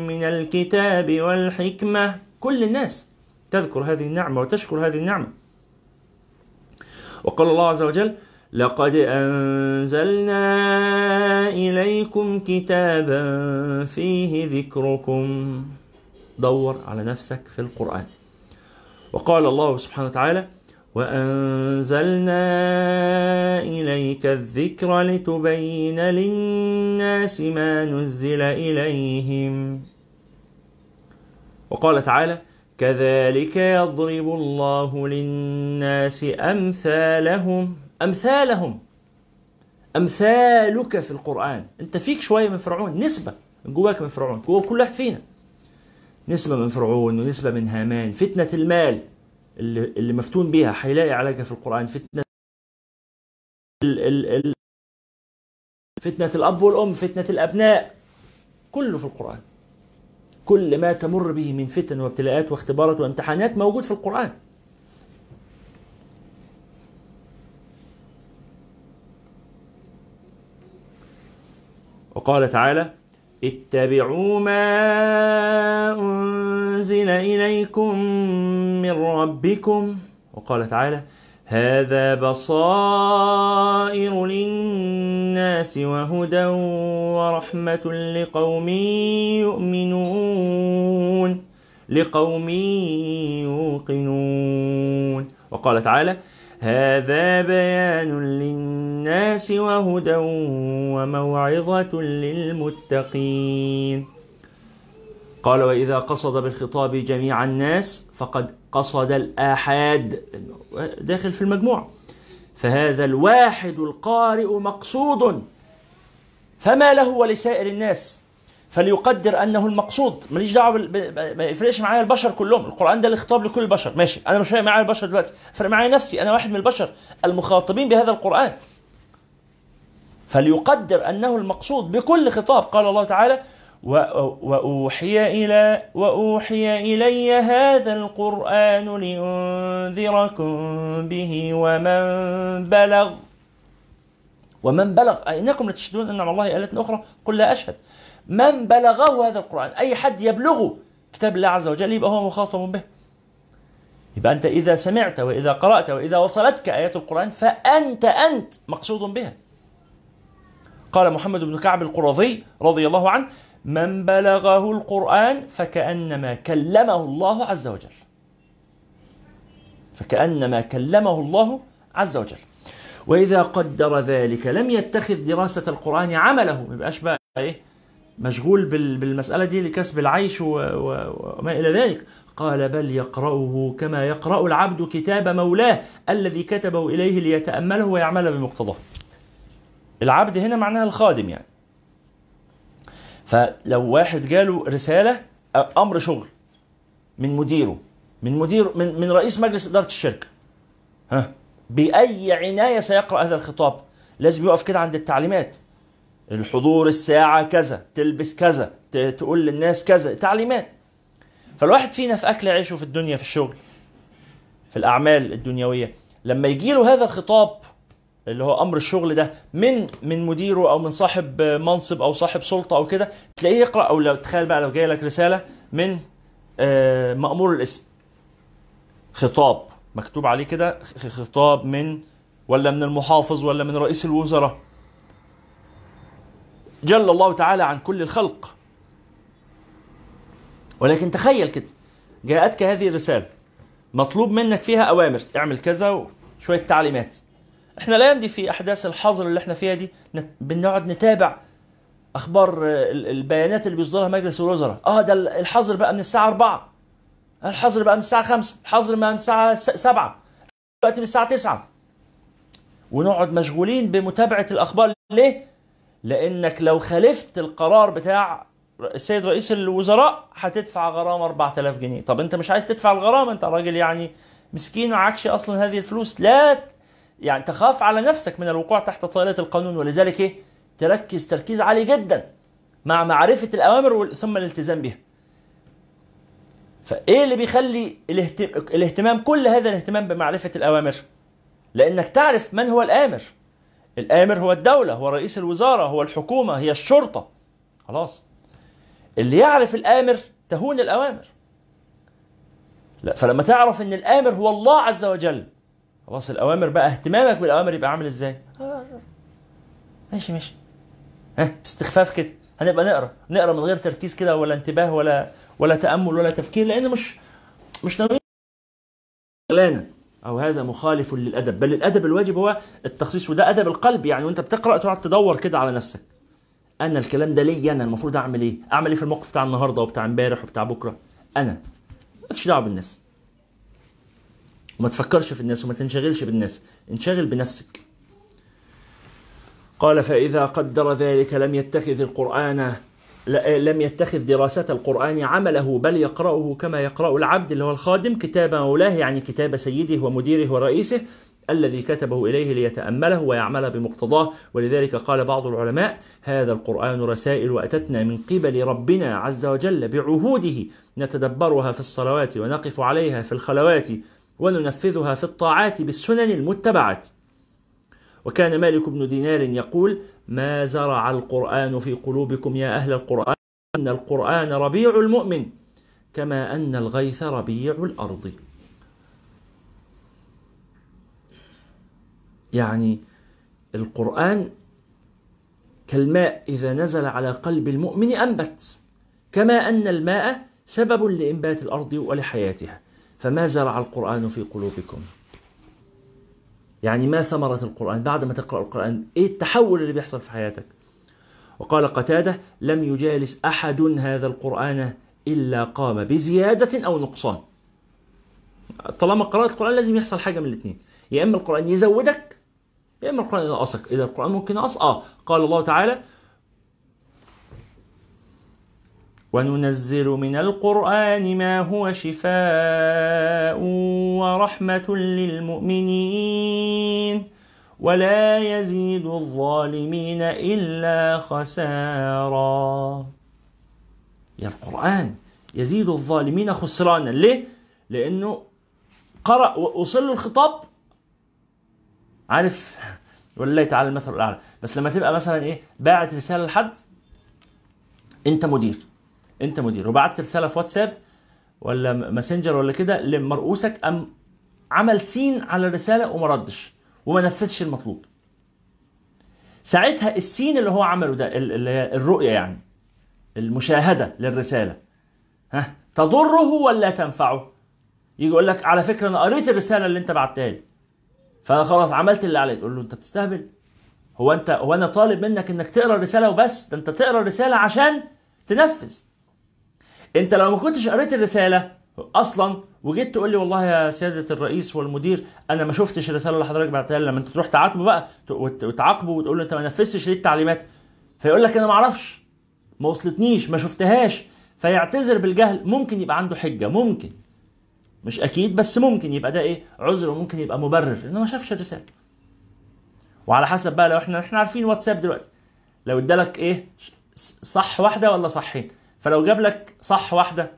A: من الكتاب والحكمة. كل الناس تذكر هذه النعمة وتشكر هذه النعمة. وقال الله عز وجل لقد أنزلنا إليكم كتابا فيه ذكركم. دور على نفسك في القرآن. وقال الله سبحانه وتعالى وأنزلنا إليك الذكر لتبين للناس ما نزل إليهم. وقال تعالى كذلك يضرب الله للناس أمثالهم. أمثالهم. أمثالك في القرآن. أنت فيك شوية من فرعون. نسبة جواك من فرعون. جوا كل واحد فينا. نسبة من فرعون ونسبة من هامان. فتنة المال. اللي, مفتون بها هيلاقي علاجها في القرآن. فتنة ال ال ال فتنة الأب والأم فتنة الأبناء كله في القرآن. كل ما تمر به من فتن وابتلاءات واختبارات وامتحانات موجود في القرآن. وقال تعالى اتبعوا ما أنزل إليكم من ربكم. وقال تعالى هذا بصائر للناس وهدى ورحمة لقوم يؤمنون لقوم يوقنون. وقال تعالى هذا بيان للناس وهدى وموعظة للمتقين. قال وإذا قصد بالخطاب جميع الناس فقد قصد الآحاد. داخل في المجموع. فهذا الواحد القارئ مقصود فما له ولسائر الناس؟ فليقدر أنه المقصود. ماليش دعوة بال... ما يفرقش معايا البشر كلهم. القرآن ده الخطاب لكل البشر. ماشي. أنا مش فارق معايا البشر دلوقتي. فرق معايا نفسي. أنا واحد من البشر المخاطبين بهذا القرآن. فليقدر أنه المقصود بكل خطاب. قال الله تعالى وأوحي إلى وأوحي إلي هذا القرآن لأنذركم به ومن بلغ. ومن بلغ. إنكم لتشهدون أن مع الله آلات أخرى؟ قل لا أشهد. من بلغه هذا القرآن أي حد يبلغه كتاب الله عز وجل يبقى هو مخاطب به. يبقى أنت إذا سمعت وإذا قرأت وإذا وصلتك آيات القرآن فأنت أنت مقصود بها قال محمد بن كعب القرظي رضي الله عنه من بلغه القرآن فكأنما كلمه الله عز وجل. فكأنما كلمه الله عز وجل. وإذا قدر ذلك لم يتخذ دراسة القرآن عمله ما يبقاش بقى إيه؟ مشغول بالمسألة دي لكسب العيش وما إلى ذلك. قال بل يقرأه كما يقرأ العبد كتاب مولاه الذي كتبه إليه ليتأمله ويعمل بمقتضاه. العبد هنا معناها الخادم يعني. فلو واحد جاله رسالة أمر شغل من مديره من مدير من, من رئيس مجلس إدارة الشركة. ها بأي عناية سيقرأ هذا الخطاب؟ لازم يقف كده عند التعليمات. الحضور الساعة كذا تلبس كذا تقول للناس كذا تعليمات. فالواحد فينا في أكل عيشه في الدنيا في الشغل في الأعمال الدنيوية لما يجي له هذا الخطاب اللي هو أمر الشغل ده من من مديره أو من صاحب منصب أو صاحب سلطة أو كده تلاقيه يقرأ أو لو تخيل بقى لو جاي لك رسالة من آه، مأمور الاسم. خطاب مكتوب عليه كده خطاب من ولا من المحافظ ولا من رئيس الوزراء. جل الله تعالى عن كل الخلق. ولكن تخيل كده جاءتك هذه الرسالة مطلوب منك فيها أوامر اعمل كذا وشوية تعليمات. إحنا الأيام دي في أحداث الحظر اللي إحنا فيها دي بنقعد نتابع أخبار البيانات اللي بيصدرها مجلس الوزراء. آه ده الحظر بقى من الساعة 4 الحظر بقى من الساعة 5 الحظر بقى من الساعة 7 دلوقتي من الساعة 9 ونقعد مشغولين بمتابعة الأخبار. ليه؟ لأنك لو خالفت القرار بتاع السيد رئيس الوزراء هتدفع غرامة 4000 جنيه. طب أنت مش عايز تدفع الغرامة؟ أنت راجل يعني مسكين وعكش أصلا هذه الفلوس. لا يعني تخاف على نفسك من الوقوع تحت طائلة القانون. ولذلك إيه؟ تركز تركيز عالي جدا مع معرفة الأوامر ثم الالتزام بها. فإيه اللي بيخلي الاهتمام كل هذا الاهتمام بمعرفة الأوامر؟ لأنك تعرف من هو الآمر. الآمر هو الدولة هو رئيس الوزارة هو الحكومة هي الشرطة. خلاص. اللي يعرف الآمر تهون الأوامر. لا فلما تعرف إن الآمر هو الله عز وجل خلاص الأوامر بقى اهتمامك بالأوامر يبقى عامل إزاي؟ ماشي ماشي. ها استخفاف كده. هنبقى نقرأ. نقرأ من غير تركيز كده ولا انتباه ولا ولا تأمل ولا تفكير لأن مش مش ناويين. أو هذا مخالف للأدب. بل الأدب الواجب هو التخصيص وده أدب القلب يعني. وأنت بتقرأ تقعد تدور كده على نفسك. أنا الكلام ده ليا أنا المفروض أعمل إيه؟ أعمل إيه في الموقف بتاع النهارده وبتاع امبارح وبتاع بكرة؟ أنا. مالكش دعوة بالناس. وما تفكرش في الناس وما تنشغلش بالناس. انشغل بنفسك. قال فإذا قدر ذلك لم يتخذ القرآن لم يتخذ دراسة القرآن عمله بل يقرأه كما يقرأ العبد اللي هو الخادم كتاب مولاه يعني كتاب سيده ومديره ورئيسه الذي كتبه إليه ليتأمله ويعمل بمقتضاه. ولذلك قال بعض العلماء هذا القرآن رسائل أتتنا من قبل ربنا عز وجل بعهوده. نتدبرها في الصلوات ونقف عليها في الخلوات وننفذها في الطاعات بالسنن المتبعات. وكان مالك بن دينار يقول ما زرع القرآن في قلوبكم يا أهل القرآن؟ أن القرآن ربيع المؤمن كما أن الغيث ربيع الأرض. يعني القرآن كالماء إذا نزل على قلب المؤمن أنبت كما أن الماء سبب لإنبات الأرض ولحياتها. فما زرع القرآن في قلوبكم؟ يعني ما ثمرة القرآن بعد ما تقرأ القرآن؟ إيه التحول اللي بيحصل في حياتك؟ وقال قتادة لم يجالس أحد هذا القرآن إلا قام بزيادة أو نقصان. طالما قرأت القرآن لازم يحصل حاجة من الاثنين يا إما القرآن يزودك يا إما القرآن ينقصك. إذا القرآن ممكن ينقص آه. قال الله تعالى وننزل من القرآن ما هو شفاء ورحمة للمؤمنين. ولا يزيد الظالمين إلا خسارا. يا القرآن يزيد الظالمين خسرانا. ليه؟ لأنه قرأ وصل الخطاب. عارف؟ ولله تعالى المثل الأعلى. بس لما تبقى مثلا إيه؟ باعت رسالة لحد أنت مدير. انت مدير. وبعت رسالة في واتساب ولا ماسنجر ولا كده لمرؤوسك أم عمل سين على الرسالة وما ردش وما نفذش المطلوب. ساعتها السين اللي هو عمله ده اللي هي الرؤية يعني المشاهدة للرسالة ها تضره ولا تنفعه؟ يجي يقول لك على فكرة أنا قريت الرسالة اللي أنت بعتها لي. فأنا خلاص عملت اللي عليا تقول له أنت بتستهبل؟ هو أنت هو أنا طالب منك إنك تقرأ الرسالة وبس؟ ده أنت تقرأ الرسالة عشان تنفذ. انت لو ما كنتش قريت الرسالة أصلا وجيت تقول لي والله يا سياده الرئيس والمدير أنا ما شفتش الرسالة اللي حضرتك بعتها لما انت تروح تعاتبه بقى وت- وتعاقبه وتقول له انت ما نفذتش ليه التعليمات فيقول لك أنا ما أعرفش ما وصلتنيش ما شفتهاش. فيعتذر بالجهل ممكن يبقى عنده حجة ممكن. مش أكيد بس ممكن يبقى ده إيه؟ عذر وممكن يبقى مبرر. إنه ما شافش الرسالة. وعلى حسب بقى لو إحنا إحنا عارفين واتساب دلوقتي. لو ادالك إيه؟ صح واحدة ولا صحين؟ فلو جاب لك صح واحدة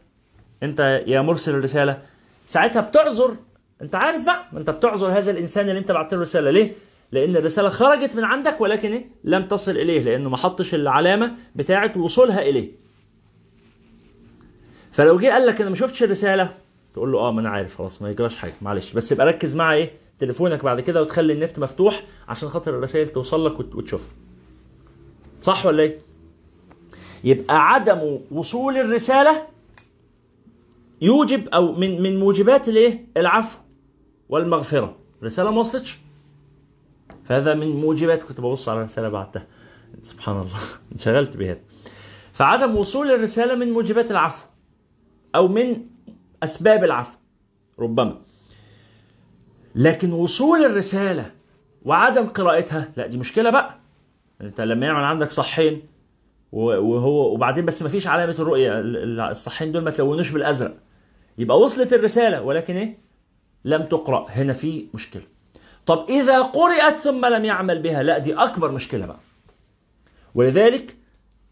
A: انت يا مرسل الرسالة ساعتها بتعذر انت عارف بقى انت بتعذر هذا الإنسان اللي انت بعت له رساله ليه؟ لأن الرسالة خرجت من عندك ولكن إيه؟ لم تصل إليه لأنه ما حطش العلامة بتاعة وصولها إليه. فلو جه قال لك أنا ما شفتش الرسالة تقول له آه ما أنا عارف خلاص ما يجراش حاجة معلش بس يبقى ركز مع إيه؟ تليفونك بعد كده وتخلي النت مفتوح عشان خاطر الرسائل توصل لك وت- وتشوفها. صح ولا إيه؟ يبقى عدم وصول الرسالة يوجب أو من من موجبات الإيه؟ العفو والمغفرة. الرسالة ما وصلتش. فهذا من موجبات كنت ببص على الرسالة بعتها. سبحان الله انشغلت بهذا. فعدم وصول الرسالة من موجبات العفو أو من أسباب العفو ربما. لكن وصول الرسالة وعدم قراءتها لا دي مشكلة بقى. انت لما يعمل عندك صحين وهو وبعدين بس ما فيش علامة الرؤية ال- ال- الصحين دول ما تلونوش بالأزرق. يبقى وصلت الرسالة ولكن إيه؟ لم تقرأ. هنا في مشكلة. طب إذا قرأت ثم لم يعمل بها لا دي أكبر مشكلة بقى. ولذلك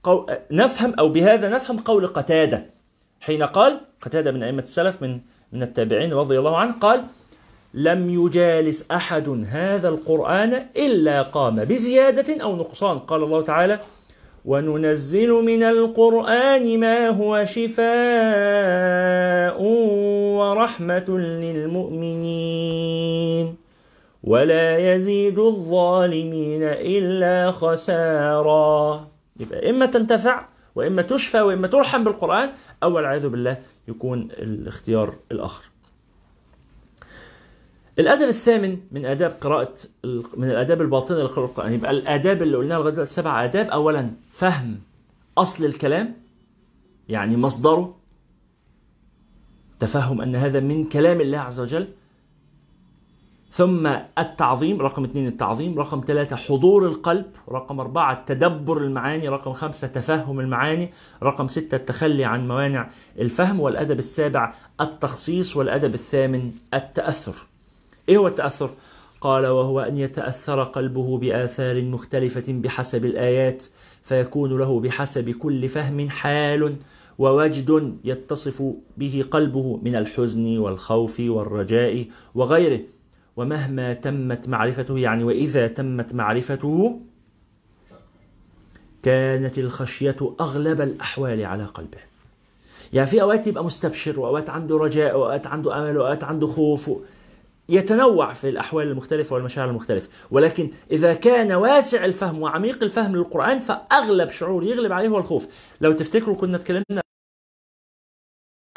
A: قو... نفهم أو بهذا نفهم قول قتادة. حين قال قتادة من أئمة السلف من من التابعين رضي الله عنه قال لم يجالس أحد هذا القرآن إلا قام بزيادة أو نقصان. قال الله تعالى وننزل من القرآن ما هو شفاء ورحمة للمؤمنين. ولا يزيد الظالمين إلا خسارا. يبقى إما تنتفع وإما تشفى وإما ترحم بالقرآن أو والعياذ بالله يكون الاختيار الآخر. الأدب الثامن من آداب قراءة من الآداب الباطنة لقراءه القران يبقى الآداب اللي قلناها لغاية دلوقتي سبع آداب. اولا فهم أصل الكلام يعني مصدره. تفهم أن هذا من كلام الله عز وجل. ثم التعظيم رقم اثنين التعظيم رقم ثلاثة حضور القلب رقم أربعة تدبر المعاني رقم خمسة تفهم المعاني رقم ستة التخلي عن موانع الفهم والأدب السابع التخصيص والأدب الثامن التأثر. إيه هو التأثر؟ قال وهو أن يتأثر قلبه بآثار مختلفة بحسب الآيات فيكون له بحسب كل فهم حال ووجد يتصف به قلبه من الحزن والخوف والرجاء وغيره. ومهما تمت معرفته يعني وإذا تمت معرفته كانت الخشية أغلب الأحوال على قلبه. يعني في أوقات يبقى مستبشر وأوقات عنده رجاء وأوقات عنده أمل وأوقات عنده خوف يتنوع في الأحوال المختلفة والمشاعر المختلفة. ولكن إذا كان واسع الفهم وعميق الفهم للقرآن فأغلب شعور يغلب عليه هو الخوف. لو تفتكروا كنا اتكلمنا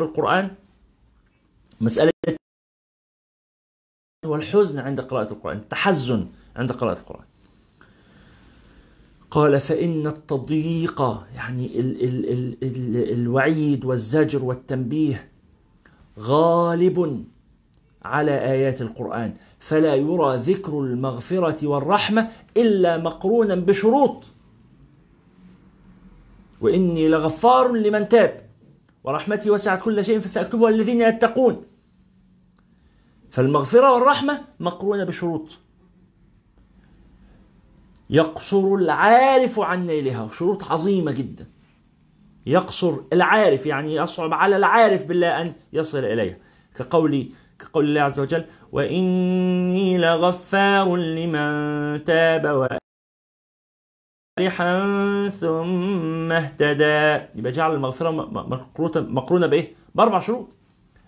A: القرآن مسألة والحزن عند قراءة القرآن التحزن عند قراءة القرآن. قال فإن التضييق يعني ال ال ال ال الوعيد والزجر والتنبيه غالب على آيات القرآن. فلا يرى ذكر المغفرة والرحمة إلا مقرونا بشروط. وإني لغفار لمن تاب. ورحمتي وسعت كل شيء فسأكتبها للذين يتقون. فالمغفرة والرحمة مقرونة بشروط. يقصر العارف عن نيلها. شروط عظيمة جدا. يقصر العارف يعني يصعب على العارف بالله أن يصل إليها. كقول كقول الله عز وجل وإني لغفار لمن تاب وأرحا ثم اهتدى. يبقى جعل المغفرة مقرونة بإيه؟ بأربع شروط.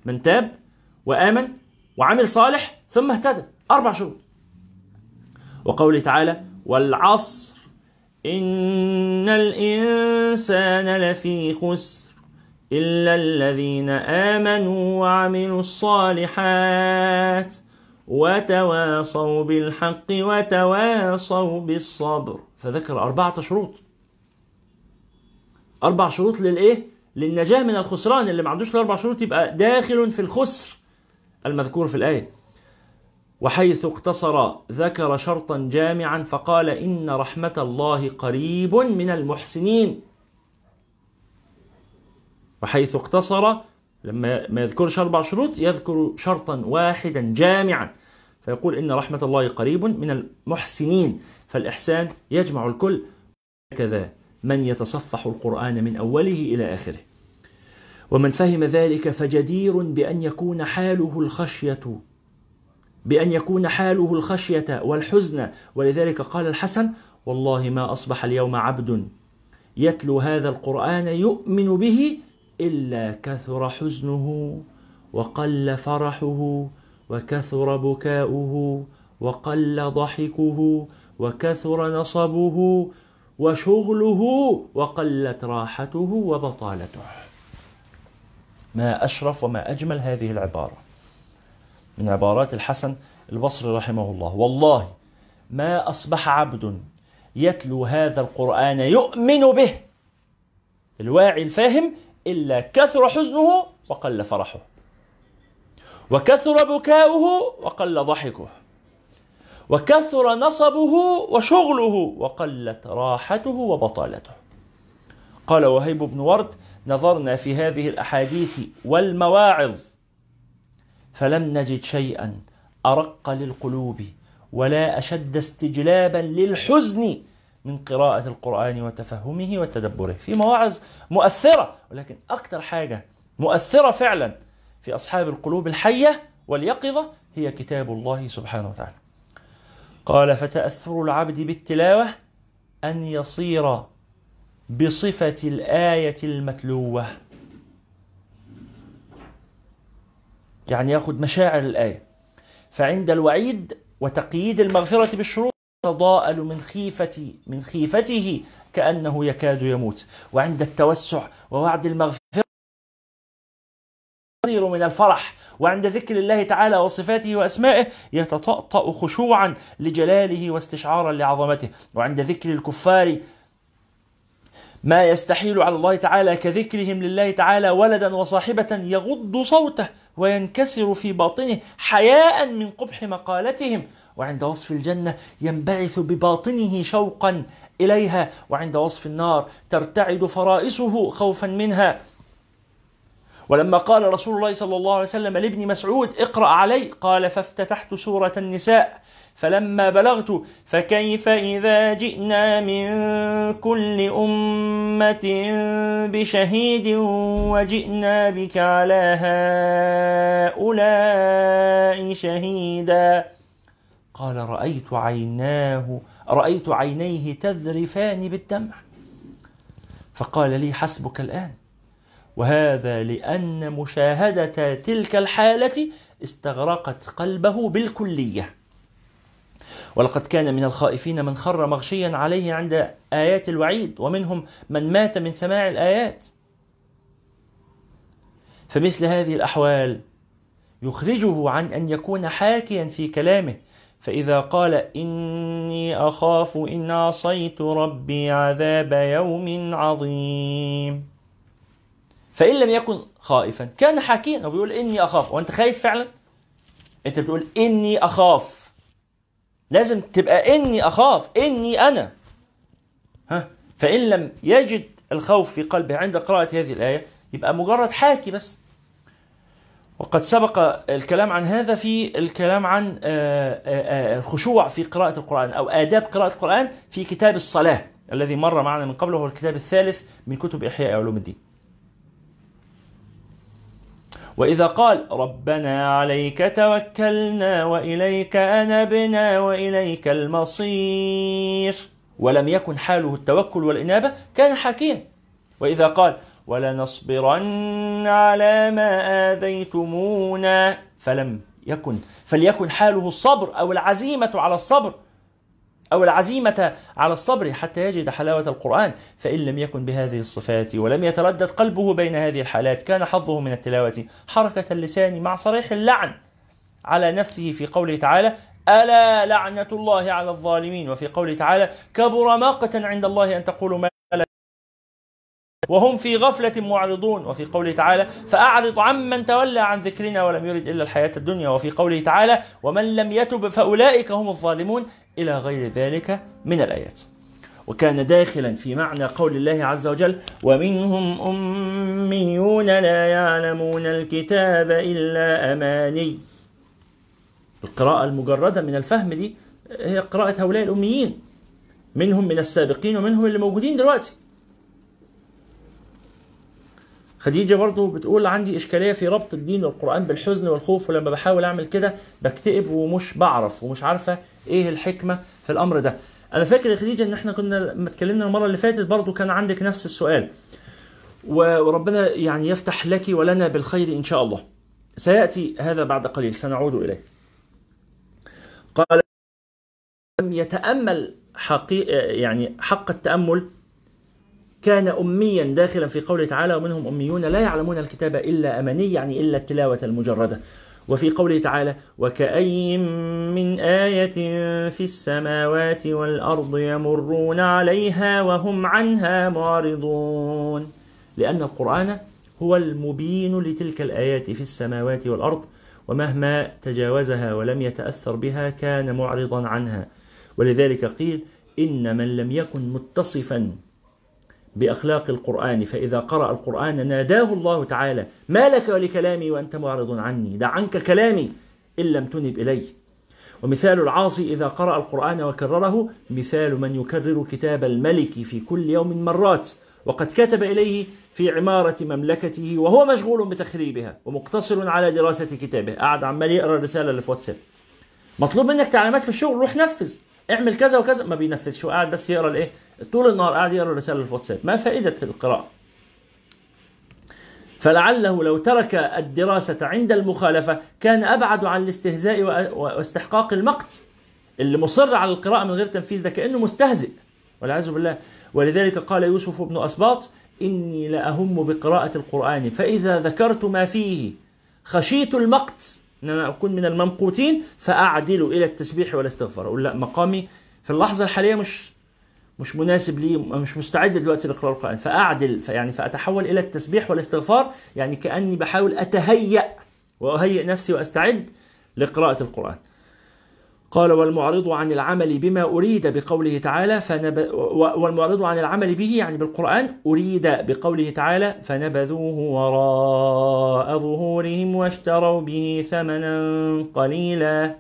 A: من تاب وآمن وعمل صالح ثم اهتدى. أربع شروط. وقوله تعالى والعصر إن الإنسان لفي خسر. إلا الذين آمنوا وعملوا الصالحات وتواصوا بالحق وتواصوا بالصبر. فذكر أربعة شروط. أربع شروط للإيه؟ للنجاة من الخسران. اللي ما عندوش الأربع شروط يبقى داخل في الخسر المذكور في الآية. وحيث اقتصر ذكر شرطا جامعا فقال إن رحمة الله قريب من المحسنين. وحيث اقتصر لما ما يذكرش أربع شروط يذكر شرطا واحدا جامعا. فيقول إن رحمة الله قريب من المحسنين فالإحسان يجمع الكل. كذا من يتصفح القرآن من أوله إلى آخره. ومن فهم ذلك فجدير بأن يكون حاله الخشية بأن يكون حاله الخشية والحزن. ولذلك قال الحسن والله ما أصبح اليوم عبد يتلو هذا القرآن يؤمن به إلا كثر حزنه وقل فرحه وكثر بكاؤه وقل ضحكه وكثر نصبه وشغله وقلت راحته وبطالته. ما أشرف وما أجمل هذه العبارة. من عبارات الحسن البصري رحمه الله. والله ما أصبح عبد يتلو هذا القرآن يؤمن به. الواعي الفاهم إلا كثر حزنه وقل فرحه. وكثر بكاؤه وقل ضحكه. وكثر نصبه وشغله وقلت راحته وبطالته. قال وهيب بن ورد نظرنا في هذه الأحاديث والمواعظ. فلم نجد شيئا أرق للقلوب ولا أشد استجلابا للحزن من قراءة القرآن وتفهمه وتدبره. في مواعظ مؤثرة ولكن أكثر حاجة مؤثرة فعلا في أصحاب القلوب الحية واليقظة هي كتاب الله سبحانه وتعالى. قال فتأثر العبد بالتلاوة أن يصير بصفة الآية المتلوة. يعني يأخذ مشاعر الآية. فعند الوعيد وتقييد المغفرة بالشروط يتضاءل من خيفة من خيفته كأنه يكاد يموت. وعند التوسع ووعد المغفرة يصير من الفرح. وعند ذكر الله تعالى وصفاته وأسمائه يتطأطأ خشوعا لجلاله واستشعارا لعظمته. وعند ذكر الكفار ما يستحيل على الله تعالى كذكرهم لله تعالى ولدا وصاحبة يغض صوته وينكسر في باطنه حياء من قبح مقالتهم. وعند وصف الجنة ينبعث بباطنه شوقا إليها وعند وصف النار ترتعد فرائسه خوفا منها. ولما قال رسول الله صلى الله عليه وسلم لابن مسعود اقرأ علي قال فافتتحت سورة النساء فلما بلغت فكيف إذا جئنا من كل أمة بشهيد وجئنا بك على هؤلاء شهيدا؟ قال رأيت عيناه رأيت عينيه تذرفان بالدمع. فقال لي حسبك الآن. وهذا لأن مشاهدة تلك الحالة استغرقت قلبه بالكلية. ولقد كان من الخائفين من خر مغشيا عليه عند آيات الوعيد ومنهم من مات من سماع الآيات. فمثل هذه الأحوال يخرجه عن أن يكون حاكيا في كلامه فإذا قال إني أخاف إن عصيت ربي عذاب يوم عظيم. فإن لم يكن خائفا. كان حكيا وبيقول إني أخاف. وأنت خايف فعلا؟ أنت بتقول إني أخاف. لازم تبقى إني أخاف. إني أنا. ها؟ فإن لم يجد الخوف في قلبه عند قراءة هذه الآية يبقى مجرد حاكي بس. وقد سبق الكلام عن هذا في الكلام عن الخشوع في قراءة القرآن أو آداب قراءة القرآن في كتاب الصلاة الذي مر معنا من قبل وهو الكتاب الثالث من كتب إحياء علوم الدين. وإذا قال ربنا عليك توكلنا وإليك أنبنا وإليك المصير ولم يكن حاله التوكل والإنابة كان حكيا وإذا قال ولنصبرن على ما آذيتمونا. فلم يكن فليكن حاله الصبر أو العزيمة على الصبر أو العزيمة على الصبر حتى يجد حلاوة القرآن. فإن لم يكن بهذه الصفات ولم يتردد قلبه بين هذه الحالات كان حظه من التلاوة حركة اللسان مع صريح اللعن على نفسه في قوله تعالى ألا لعنة الله على الظالمين؟ وفي قوله تعالى كبر مقتا عند الله أن تقولوا ما وهم في غفلة معرضون. وفي قوله تعالى فأعرض عمن تولى عن ذكرنا ولم يرد إلا الحياة الدنيا. وفي قوله تعالى ومن لم يتب فأولئك هم الظالمون. إلى غير ذلك من الآيات. وكان داخلا في معنى قول الله عز وجل ومنهم أميون لا يعلمون الكتاب إلا أماني. القراءة المجردة من الفهم دي هي قراءة هؤلاء الأميين. منهم من السابقين ومنهم اللي موجودين دلوقتي. خديجة برضو بتقول عندي إشكالية في ربط الدين والقرآن بالحزن والخوف ولما بحاول أعمل كده بكتئب ومش بعرف ومش عارفة إيه الحكمة في الأمر ده. أنا فاكر يا خديجة إن إحنا كنا لما اتكلمنا المرة اللي فاتت برضو كان عندك نفس السؤال. وربنا يعني يفتح لك ولنا بالخير إن شاء الله. سيأتي هذا بعد قليل سنعود إليه. قال لم يتأمل حقيقة يعني حق التأمل كان أميا داخلا في قوله تعالى ومنهم أميون لا يعلمون الكتاب إلا أماني يعني إلا التلاوة المجردة. وفي قوله تعالى وكأي من آية في السماوات والأرض يمرون عليها وهم عنها معرضون؟ لأن القرآن هو المبين لتلك الآيات في السماوات والأرض ومهما تجاوزها ولم يتأثر بها كان معرضا عنها. ولذلك قيل إن من لم يكن متصفا بأخلاق القرآن فإذا قرأ القرآن ناداه الله تعالى ما لك ولكلامي وأنت معرض عني دع عنك كلامي إن لم تنب إلي ومثال العاصي إذا قرأ القرآن وكرره مثال من يكرر كتاب الملك في كل يوم مرات وقد كتب إليه في عمارة مملكته وهو مشغول بتخريبها ومقتصر على دراسة كتابه. قاعد عمال يقرأ الرسالة اللي في واتساب. مطلوب منك تعليمات في الشغل روح نفذ اعمل كذا وكذا. ما بينفذش هو قاعد بس يقرأ الإيه؟ طول النهار قاعد يقرأ الرساله اللي في واتساب. ما فائدة القراءة. فلعله لو ترك الدراسة عند المخالفة كان أبعد عن الاستهزاء واستحقاق المقت اللي مصر على القراءة من غير تنفيذ ده كأنه مستهزئ. والعياذ بالله. ولذلك قال يوسف بن أسباط إني لأهم بقراءة القرآن فإذا ذكرت ما فيه خشيت المقت إن أنا أكون من الممقوتين فأعدل إلى التسبيح والاستغفار. أقول لا مقامي في اللحظة الحالية مش مش مناسب لي مش مستعد دلوقتي لقراءه القران فأعدل فيعني فأتحول إلى التسبيح والاستغفار يعني كأني بحاول أتهيأ وأهيئ نفسي وأستعد لقراءة القرآن. قال والمعرض عن العمل بما أريد بقوله تعالى فنب... والمعرض عن العمل به يعني بالقرآن أريد بقوله تعالى فنبذوه وراء ظهورهم واشتروا به ثمنا قليلا.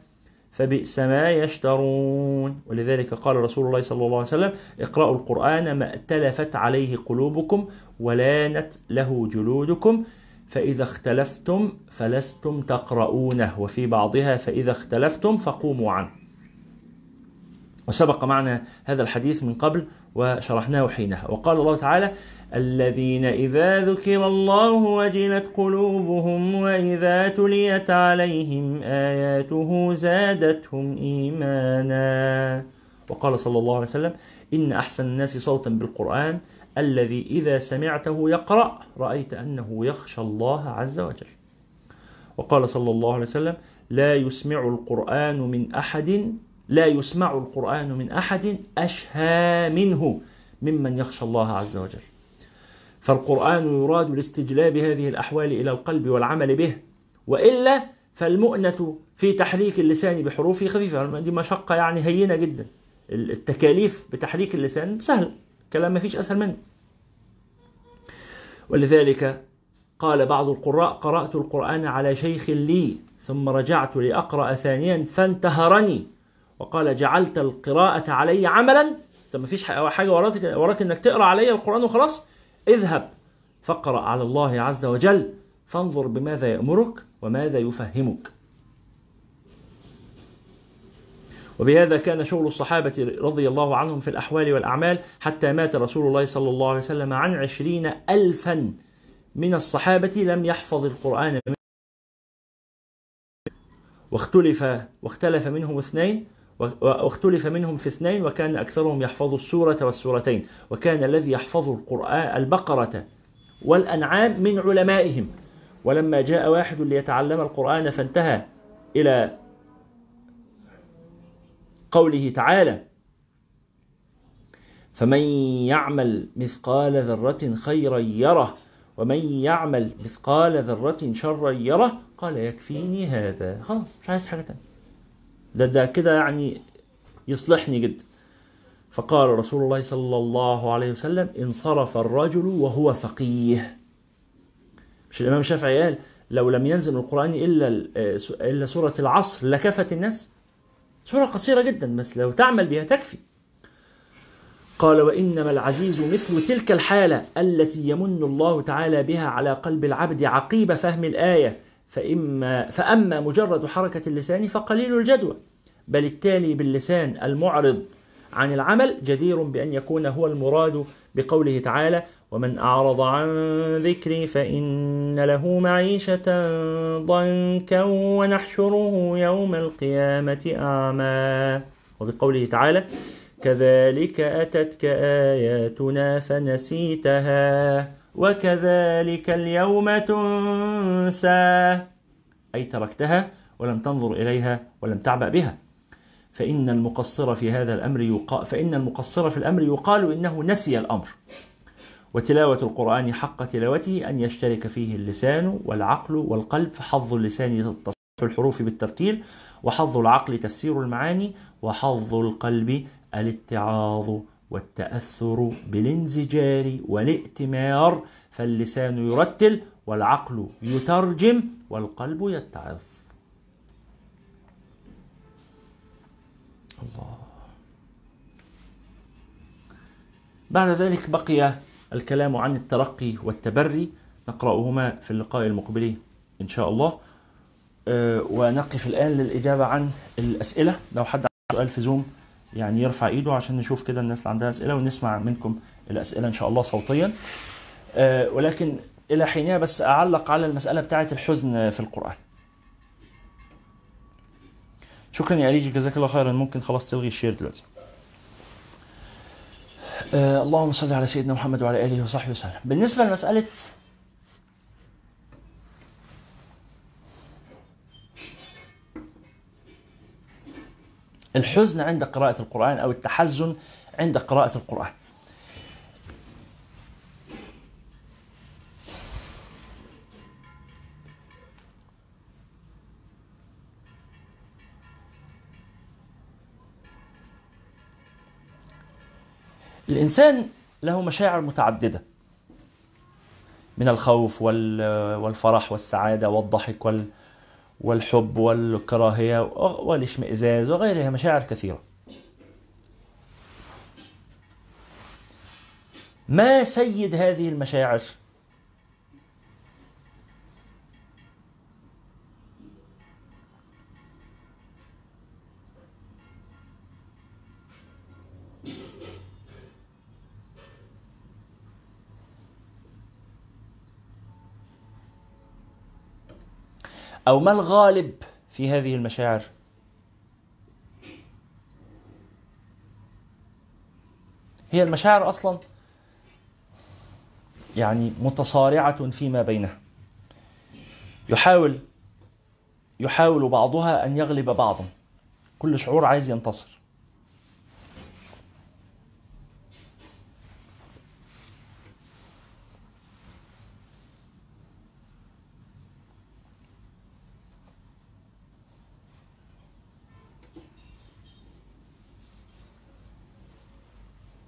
A: فبئس ما يشترون. ولذلك قال رسول الله صلى الله عليه وسلم اقرأوا القرآن ما ائتلفت عليه قلوبكم ولانت له جلودكم فإذا اختلفتم فلستم تقرؤونه. وفي بعضها فإذا اختلفتم فقوموا عنه. وسبق معنا هذا الحديث من قبل وشرحناه حينها. وقال الله تعالى الذين إذا ذكر الله وجلت قلوبهم وإذا تليت عليهم آياته زادتهم إيمانا. وقال صلى الله عليه وسلم إن أحسن الناس صوتا بالقرآن الذي إذا سمعته يقرأ رأيت أنه يخشى الله عز وجل. وقال صلى الله عليه وسلم لا يسمع القرآن من أحد لا يسمع القرآن من أحد أشهى منه ممن يخشى الله عز وجل. فالقرآن يراد لاستجلاب هذه الأحوال إلى القلب والعمل به وإلا فالمؤنة في تحريك اللسان بحروفه خفيفة. دي مشقة يعني هينة جدا. التكاليف بتحريك اللسان سهل كلام ما فيش أسهل منه. ولذلك قال بعض القراء قرأت القرآن على شيخ لي ثم رجعت لأقرأ ثانيا فانتهرني وقال جعلت القراءة علي عملا. انت ما فيش حاجة وراك, وراك إنك تقرأ علي القرآن وخلاص؟ اذهب فاقرأ على الله عز وجل فانظر بماذا يأمرك وماذا يفهمك. وبهذا كان شغل الصحابة رضي الله عنهم في الأحوال والأعمال حتى مات رسول الله صلى الله عليه وسلم عن عشرين ألفا من الصحابة لم يحفظ القرآن واختلف واختلف منهم اثنين واختلف منهم في اثنين وكان أكثرهم يحفظ السورة والسورتين وكان الذي يحفظ القرآن البقرة والأنعام من علمائهم. ولما جاء واحد ليتعلم القرآن فانتهى إلى قوله تعالى فمن يعمل مثقال ذرة خيرا يره ومن يعمل مثقال ذرة شرا يره قال يكفيني هذا. خلاص مش عايز حاجة تانية. ده ده كده يعني يصلحني جدا فقال رسول الله صلى الله عليه وسلم انصرف الرجل وهو فقيه. مش الإمام الشافعي قال لو لم ينزل القرآن إلا إلا سورة العصر لكفت الناس. سورة قصيرة جدا بس لو تعمل بها تكفي. قال وإنما العزيز مثل تلك الحالة التي يمن الله تعالى بها على قلب العبد عقيب فهم الآية. فإما فأما مجرد حركة اللسان فقليل الجدوى بل التالي باللسان المعرض عن العمل جدير بأن يكون هو المراد بقوله تعالى ومن أعرض عن ذكري فإن له معيشة ضنكا ونحشره يوم القيامة أعمى وبقوله تعالى كذلك أتتك آياتنا فنسيتها وكذلك اليوم تنسى. أي تركتها ولم تنظر إليها ولم تعبأ بها. فإن المقصر في هذا الأمر يقال فإن المقصر في الأمر يقال إنه نسي الأمر. وتلاوة القرآن حق تلاوته أن يشترك فيه اللسان والعقل والقلب فحظ اللسان تصحيح الحروف بالترتيل وحظ العقل تفسير المعاني وحظ القلب الاتعاظ. والتأثر بالانزجار والائتمار فاللسان يرتل والعقل يترجم والقلب يتعظ. الله. بعد ذلك بقي الكلام عن الترقي والتبري نقرأهما في اللقاء المقبل إن شاء الله. أه ونقف الآن للإجابة عن الأسئلة. لو حد عنده سؤال في زوم يعني يرفع إيده عشان نشوف كده الناس اللي عندها أسئلة ونسمع منكم الأسئلة إن شاء الله صوتيا. أه ولكن إلى حينها بس أعلق على المسألة بتاعة الحزن في القرآن. شكرا يا أليجي جزاك الله خيرا. ممكن خلاص تلغي الشير دلوقتي. آه اللهم صل على سيدنا محمد وعلى آله وصحبه وسلم. بالنسبة لمسألة الحزن عند قراءة القرآن أو التحزن عند قراءة القرآن. الإنسان له مشاعر متعددة من الخوف والفرح والسعادة والضحك والحب والكراهية والاشمئزاز وغيرها مشاعر كثيرة. ما سيد هذه المشاعر؟ أو ما الغالب في هذه المشاعر؟ هي المشاعر أصلا يعني متصارعة فيما بينها. يحاول يحاول بعضها أن يغلب بعضا. كل شعور عايز ينتصر.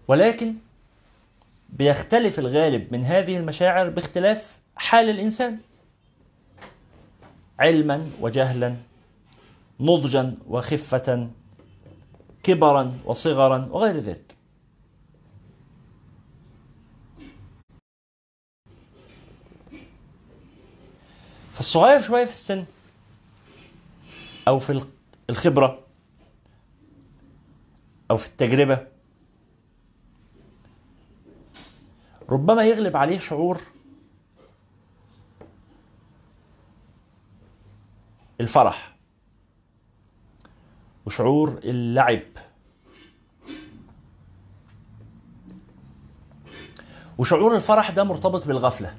A: ولكن بيختلف الغالب من هذه المشاعر باختلاف حال الإنسان. علما وجهلا نضجا وخفة كبرا وصغرا وغير ذلك. فالصغير شوية في السن أو في الخبرة أو في التجربة ربما يغلب عليه شعور الفرح وشعور اللعب وشعور الفرح ده مرتبط بالغفلة.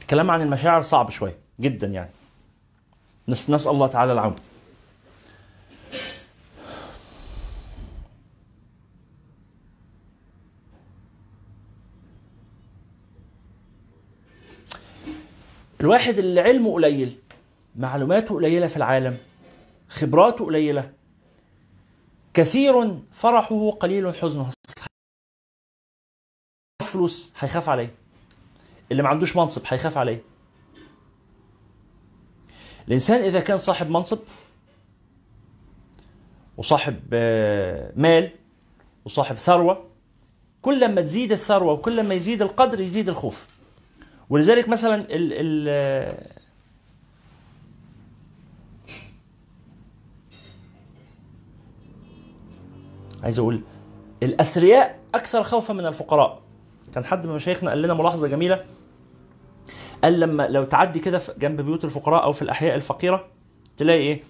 A: الكلام عن المشاعر صعب شوية جدا يعني. نس نسأل الله تعالى العون. الواحد اللي علمه قليل معلوماته قليلة في العالم خبراته قليلة كثير فرحه قليل حزنه. فلوس هيخاف عليه. اللي ما عندوش منصب هيخاف عليه. الإنسان إذا كان صاحب منصب وصاحب آه، مال وصاحب ثروة كل ما تزيد الثروة وكل ما يزيد القدر يزيد الخوف. ولذلك مثلا ال ال آه، عايز أقول الأثرياء أكثر خوفا من الفقراء. كان حد من مشايخنا قال لنا ملاحظة جميلة. قال لما لو تعدي كده جنب بيوت الفقراء أو في الأحياء الفقيرة تلاقي إيه؟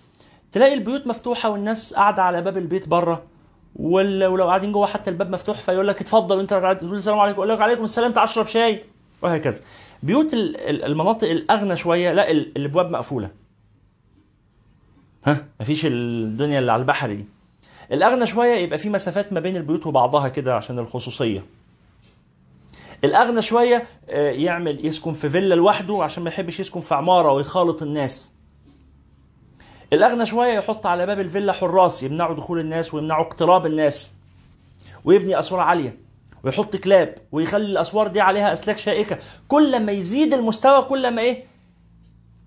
A: تلاقي البيوت مفتوحة والناس قاعدة على باب البيت بره ولو قاعدين جوه حتى الباب مفتوح فيقول لك اتفضل وأنت تقول السلام عليكم يقول لك عليكم السلام تعال اشرب شاي وهكذا. بيوت ال- ال- المناطق الأغنى شوية لا ال- الأبواب مقفولة. ها؟ مفيش الدنيا اللي على البحر دي. الأغنى شوية يبقى في مسافات ما بين البيوت وبعضها كده عشان الخصوصية. الأغنى شوية آه، يعمل يسكن في فيلا لوحده عشان ما يحبش يسكن في عمارة ويخالط الناس. الأغنى شوية يحط على باب الفيلا حراس يمنعوا دخول الناس ويمنعوا اقتراب الناس. ويبني اسوار عالية ويحط كلاب ويخلي الأسوار دي عليها أسلاك شائكة. كل ما يزيد المستوى كل ما إيه؟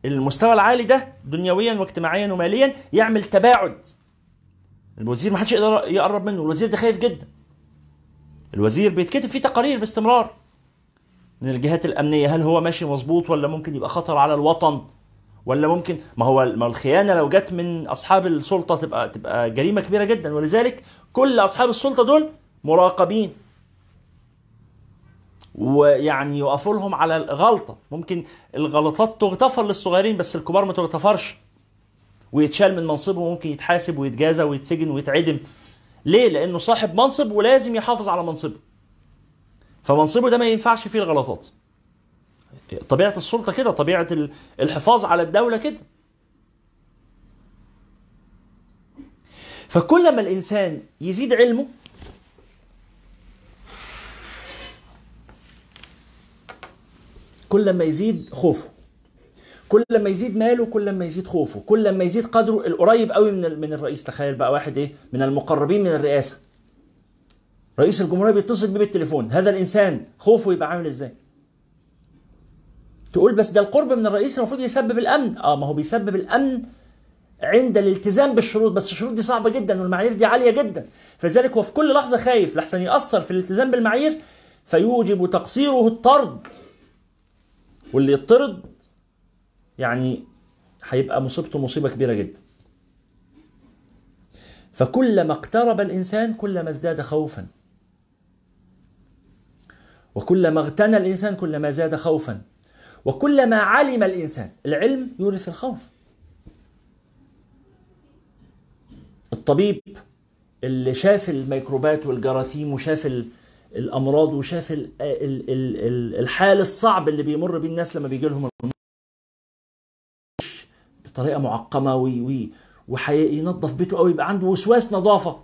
A: المستوى العالي ده دنيويا واجتماعيا وماليا يعمل تباعد. الوزير ما حدش يقدر يقرب منه الوزير ده خايف جدا. الوزير بيتكتب فيه تقارير باستمرار. من الجهات الأمنية هل هو ماشي مظبوط ولا ممكن يبقى خطر على الوطن؟ ولا ممكن؟ ما هو ما الخيانة لو جت من أصحاب السلطة تبقى تبقى جريمة كبيرة جدا. ولذلك كل أصحاب السلطة دول مراقبين. ويعني يقفوا لهم على الغلطة. ممكن الغلطات تغتفر للصغيرين بس الكبار ما تغتفرش. ويتشال من منصبه وممكن يتحاسب ويتجازى ويتسجن ويتعدم. ليه؟ لأنه صاحب منصب ولازم يحافظ على منصبه. فمنصبه ده ما ينفعش فيه الغلطات. طبيعة السلطة كده طبيعة ال- الحفاظ على الدولة كده. فكل ما الإنسان يزيد علمه كل ما يزيد خوفه كل يزيد ماله كل يزيد خوفه كل يزيد قدره القريب قوي من من الرئيس تخيل بقى واحد إيه؟ من المقربين من الرئاسة. رئيس الجمهورية بيتصل بيه بالتليفون. هذا الإنسان خوفه يبقى عامل إزاي؟ تقول بس ده القرب من الرئيس المفروض يسبب الأمن. آه ما هو بيسبب الأمن عند الالتزام بالشروط بس الشروط دي صعبة جدا والمعايير دي عالية جدا. فلذلك هو في كل لحظة خايف لحسن يأثر في الالتزام بالمعايير فيوجب تقصيره الطرد. واللي يطرد يعني هيبقى مصيبته مصيبة كبيرة جدا. فكلما اقترب الإنسان كلما ازداد خوفا. وكلما اغتنى الإنسان كلما زاد خوفا. وكلما علم الإنسان العلم يورث الخوف. الطبيب اللي شاف الميكروبات والجراثيم وشاف ال- الأمراض وشاف ال- ال- ال- ال- الحال الصعب اللي بيمر بيه الناس لما بيجي لهم بطريقة معقمة وي وي وينظف بيته قوي يبقى عنده وسواس نظافة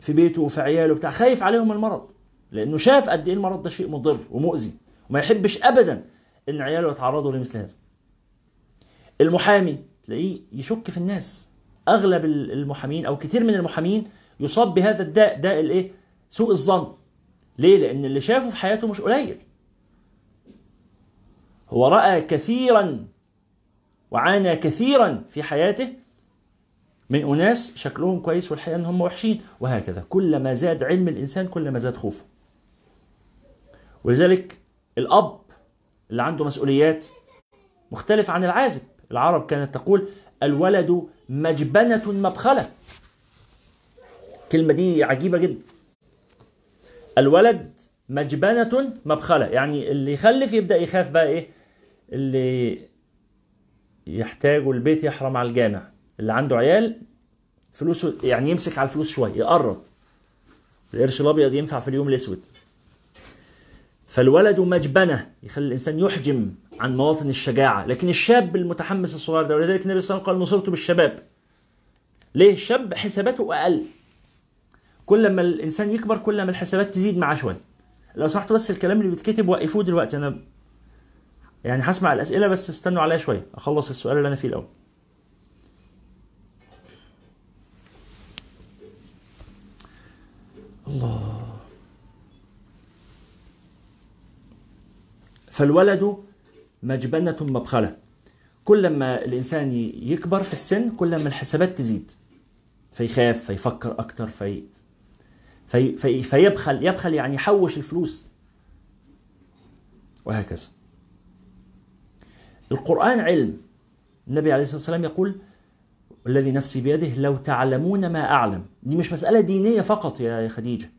A: في بيته وفي عياله بتاع خايف عليهم المرض. لأنه شاف قد إيه المرض ده شيء مضر ومؤذي وما يحبش ابدا إن عياله يتعرضوا لمثل هذا. المحامي تلاقيه يشك في الناس. أغلب المحامين أو كتير من المحامين يصاب بهذا الداء داء الإيه؟ سوء الظن. ليه؟ لأن اللي شافه في حياته مش قليل. هو رأى كثيرا وعانى كثيرا في حياته من أناس شكلهم كويس والحقيقة إن هم وحشين وهكذا. كلما زاد علم الإنسان كلما زاد خوفه. ولذلك الأب اللي عنده مسؤوليات مختلف عن العازب. العرب كانت تقول الولد مجبنة مبخلة. الكلمة دي عجيبة جدا. الولد مجبنة مبخلة. يعني اللي يخلف يبدأ يخاف بقى إيه؟ اللي يحتاجوا البيت يحرم على الجامع. اللي عنده عيال فلوسه يعني يمسك على الفلوس شوية يقرض. القرش الأبيض ينفع في اليوم الأسود. فالولد مجبنة. يخلي الإنسان يحجم عن مواطن الشجاعة. لكن الشاب المتحمس الصغير ده ولذلك النبي صلى الله عليه وسلم قال نصرت بالشباب. ليه؟ الشاب حساباته أقل. كل ما الإنسان يكبر كل ما الحسابات تزيد معاه شوية لو سمحتوا بس الكلام اللي بيتكتب وقفوه دلوقتي. أنا يعني هسمع الأسئلة بس استنوا عليا شوية. أخلص السؤال اللي أنا فيه الأول. الله. فالولد مجبنة مبخلة. كل ما الإنسان يكبر في السن كل ما الحسابات تزيد. فيخاف فيفكر أكتر في في في فيبخل يبخل يعني يحوش الفلوس. وهكذا. القرآن علم. النبي عليه الصلاة والسلام يقول والذي نفسي بيده لو تعلمون ما أعلم. دي مش مسألة دينية فقط يا خديجة.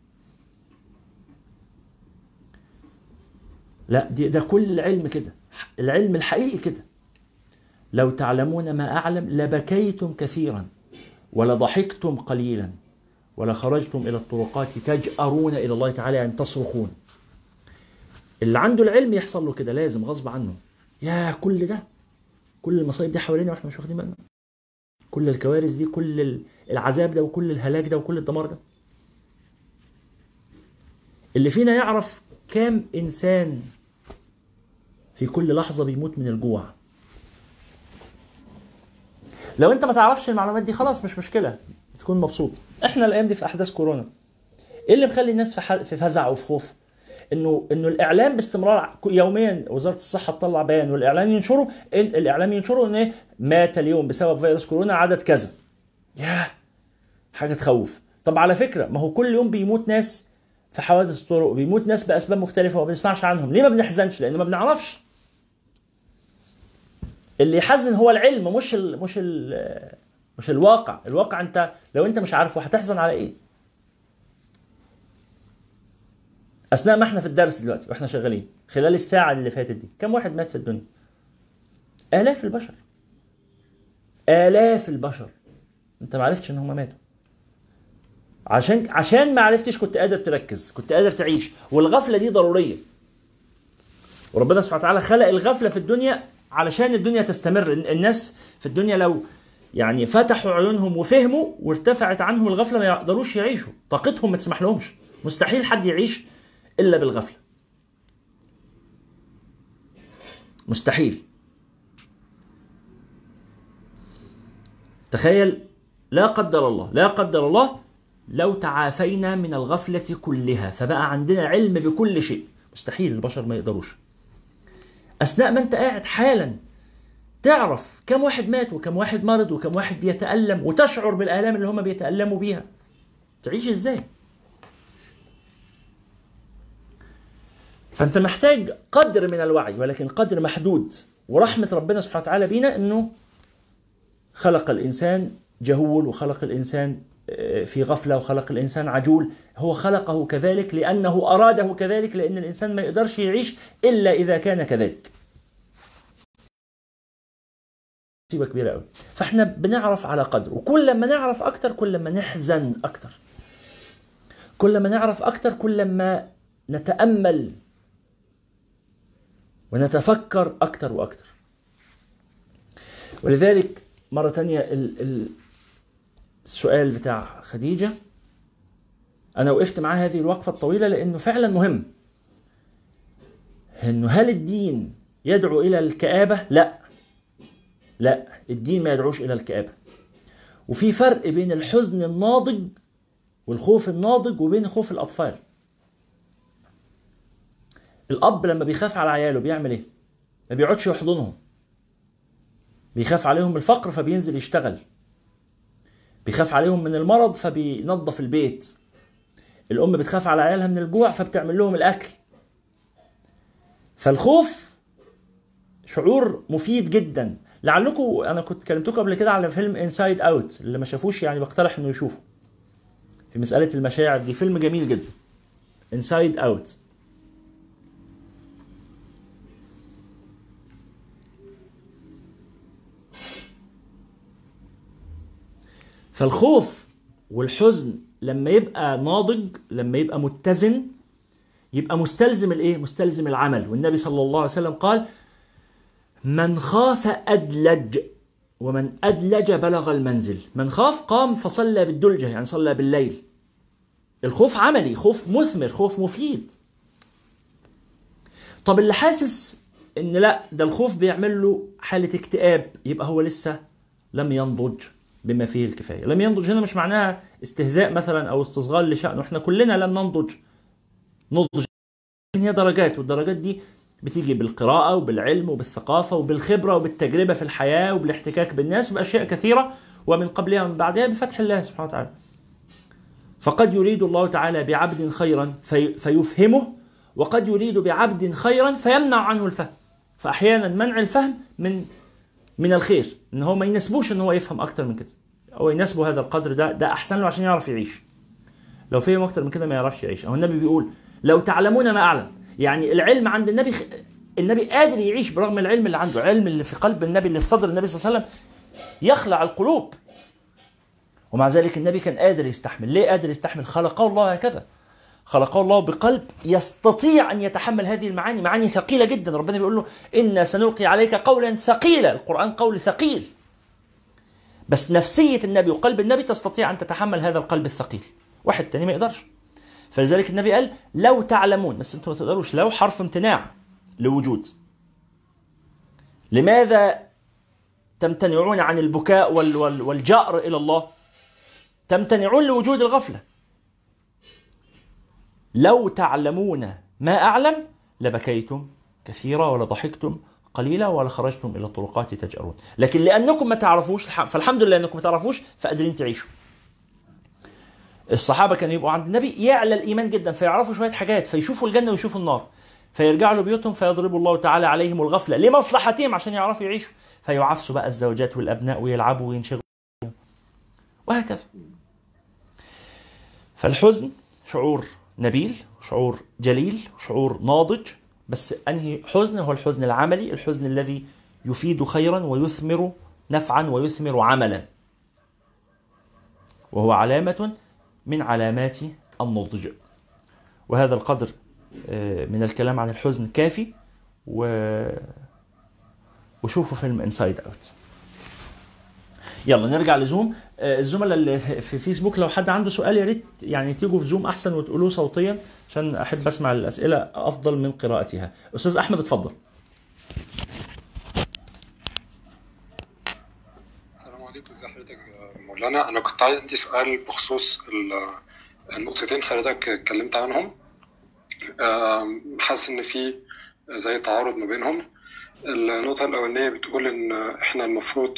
A: لا دي ده كل العلم كده. العلم الحقيقي كده. لو تعلمون ما أعلم لبكيتم كثيرا ولضحكتم قليلا ولخرجتم إلى الطرقات تجأرون إلى الله تعالى أن تصرخون. اللي عنده العلم يحصل له كده لازم غصب عنه. يا كل ده كل المصايب دي حوالينا وإحنا مش واخدين بالنا. كل الكوارث دي كل العذاب ده وكل الهلاك ده وكل الدمار ده. اللي فينا يعرف كام إنسان في كل لحظة بيموت من الجوع. لو انت ما تعرفش المعلومات دي خلاص مش مشكلة تكون مبسوط. إحنا الأيام دي في أحداث كورونا. إيه اللي مخلي الناس في. في فزع وفي خوف؟ إنه إنه الإعلام باستمرار يوميا وزارة الصحة تطلع بيان والإعلام ينشره إن الإعلام ينشره إن إيه؟ مات اليوم بسبب فيروس كورونا عدد كذا. ياه! حاجة تخوف. طب على فكرة ما هو كل يوم بيموت ناس في حوادث الطرق وبيموت ناس بأسباب مختلفة وما بنسمعش عنهم. ليه ما بنحزنش؟ لأن ما بنعرفش. اللي يحزن هو العلم مش ال مش ال مش الواقع. الواقع انت لو انت مش عارفه هتحزن على إيه؟ اثناء ما إحنا في الدرس دلوقتي وإحنا شغالين خلال الساعة اللي فاتت دي كم واحد مات في الدنيا؟ آلاف البشر. آلاف البشر. انت ما عرفتش ان هم ماتوا. عشان عشان ما عرفتش كنت قادر تركز كنت قادر تعيش. والغفلة دي ضرورية. وربنا سبحانه وتعالى خلق الغفلة في الدنيا علشان الدنيا تستمر. الناس في الدنيا لو يعني فتحوا عيونهم وفهموا وارتفعت عنهم الغفلة ما يقدروش يعيشوا. طاقتهم ما تسمح لهمش مستحيل حد يعيش إلا بالغفلة. مستحيل. تخيل لا قدر الله لا قدر الله لو تعافينا من الغفلة كلها فبقى عندنا علم بكل شيء. مستحيل البشر ما يقدروش. أثناء ما أنت قاعد حالا تعرف كم واحد مات وكم واحد مرض وكم واحد بيتألم وتشعر بالآلام اللي هم بيتألموا بيها. تعيش إزاي؟ فأنت محتاج قدر من الوعي ولكن قدر محدود. ورحمة ربنا سبحانه وتعالى بينا أنه خلق الإنسان جهول وخلق الإنسان في غفلة وخلق الإنسان عجول. هو خلقه كذلك لأنه أراده كذلك لأن الإنسان ما يقدرش يعيش إلا إذا كان كذلك. مصيبة كبيرة قوي فإحنا بنعرف على قدر وكل ما نعرف أكتر كل ما نحزن أكتر. كل ما نعرف أكتر كل ما نتأمل ونتفكر أكتر وأكتر. ولذلك مرة تانية ال ال السؤال بتاع خديجة. أنا وقفت معاه هذه الوقفة الطويلة لأنه فعلا مهم. إنه هل الدين يدعو إلى الكآبة؟ لا. لا الدين ما يدعوش إلى الكآبة. وفي فرق بين الحزن الناضج والخوف الناضج وبين خوف الأطفال. الأب لما بيخاف على عياله بيعمل إيه؟ ما بيقعدش يحضنهم. بيخاف عليهم الفقر فبينزل يشتغل. بيخاف عليهم من المرض فبينظف البيت. الأم بتخاف على عيالها من الجوع فبتعمل لهم الأكل. فالخوف شعور مفيد جدا. لعلكم أنا كنت كلمتكم قبل كده على فيلم Inside Out اللي ما شافوش يعني بقترح إنه يشوفه. في مسألة المشاعر دي فيلم جميل جدا. Inside Out فالخوف والحزن لما يبقى ناضج لما يبقى متزن يبقى مستلزم الإيه؟ مستلزم العمل. والنبي صلى الله عليه وسلم قال من خاف أدلج ومن أدلج بلغ المنزل. من خاف قام فصلى بالدلجة يعني صلى بالليل. الخوف عملي خوف مثمر خوف مفيد. طب اللي حاسس إن لا ده الخوف بيعمل له حالة اكتئاب يبقى هو لسه لم ينضج. بما فيه الكفاية. لم ينضج هنا مش معناها استهزاء مثلا أو استصغار لشأنه. إحنا كلنا لم ننضج. نضج هي درجات والدرجات دي بتيجي بالقراءة وبالعلم وبالثقافة وبالخبرة وبالتجربة في الحياة وبالاحتكاك بالناس وبأشياء كثيرة ومن قبلها ومن بعدها بفتح الله سبحانه وتعالى. فقد يريد الله تعالى بعبد خيرا في فيفهمه وقد يريد بعبد خيرا فيمنع عنه الفهم. فأحيانا منع الفهم من من الخير إن هو ما يناسبوش إن هو يفهم أكتر من كده. هو يناسبه هذا القدر ده ده أحسن له عشان يعرف يعيش. لو فهم أكتر من كده ما يعرفش يعيش. أو النبي بيقول لو تعلمون ما أعلم. يعني العلم عند النبي خ... النبي قادر يعيش برغم العلم اللي عنده. علم اللي في قلب النبي اللي في صدر النبي صلى الله عليه وسلم يخلع القلوب. ومع ذلك النبي كان قادر يستحمل. ليه قادر يستحمل؟ خلقه الله هكذا. خلقه الله بقلب يستطيع أن يتحمل هذه المعاني معاني ثقيلة جدا. ربنا بيقول له أنا سنلقي عليك قولا ثقيلا. القرآن قول ثقيل. بس نفسية النبي وقلب النبي تستطيع أن تتحمل هذا القلب الثقيل. واحد تاني ما يقدرش. فلذلك النبي قال لو تعلمون بس أنتم ما تقدروش لو حرف امتناع لوجود. لماذا تمتنعون عن البكاء وال وال والجأر إلى الله؟ تمتنعون لوجود الغفلة. لو تعلمون ما أعلم لبكيتم كثيرا ولضحكتم قليلا ولخرجتم إلى الطرقات تجأرون. لكن لأنكم ما تعرفوش فالحمد لله أنكم ما تعرفوش فقادرين تعيشوا. الصحابة كانوا يبقوا عند النبي يعلى الإيمان جدا فيعرفوا شوية حاجات فيشوفوا الجنة ويشوفوا النار. فيرجعوا لبيوتهم فيضرب الله تعالى عليهم الغفلة لمصلحتهم عشان يعرفوا يعيشوا. فيعفسوا بقى الزوجات والأبناء ويلعبوا وينشغلوا. وهكذا. فالحزن شعور نبيل شعور جليل شعور ناضج. بس أنهي حزن؟ هو الحزن العملي الحزن الذي يفيد خيرا ويثمر نفعا ويثمر عملا. وهو علامة من علامات النضج. وهذا القدر من الكلام عن الحزن كافي. و وشوفوا فيلم Inside Out يلا نرجع ل Zoom. الزملاء اللي في فيسبوك. لو حد عنده سؤال يا ريت يعني تيجوا في Zoom أحسن وتقولوه صوتيا عشان أحب أسمع الأسئلة أفضل من قراءتها. أستاذ أحمد اتفضل.
B: السلام عليكم. ازي حضرتك؟ مولانا أنا كنت عندي سؤال بخصوص النقطتين حضرتك اتكلمت عنهم. حاسس إن في زي تعارض ما بينهم. النقطة الأولانية بتقول إن إحنا المفروض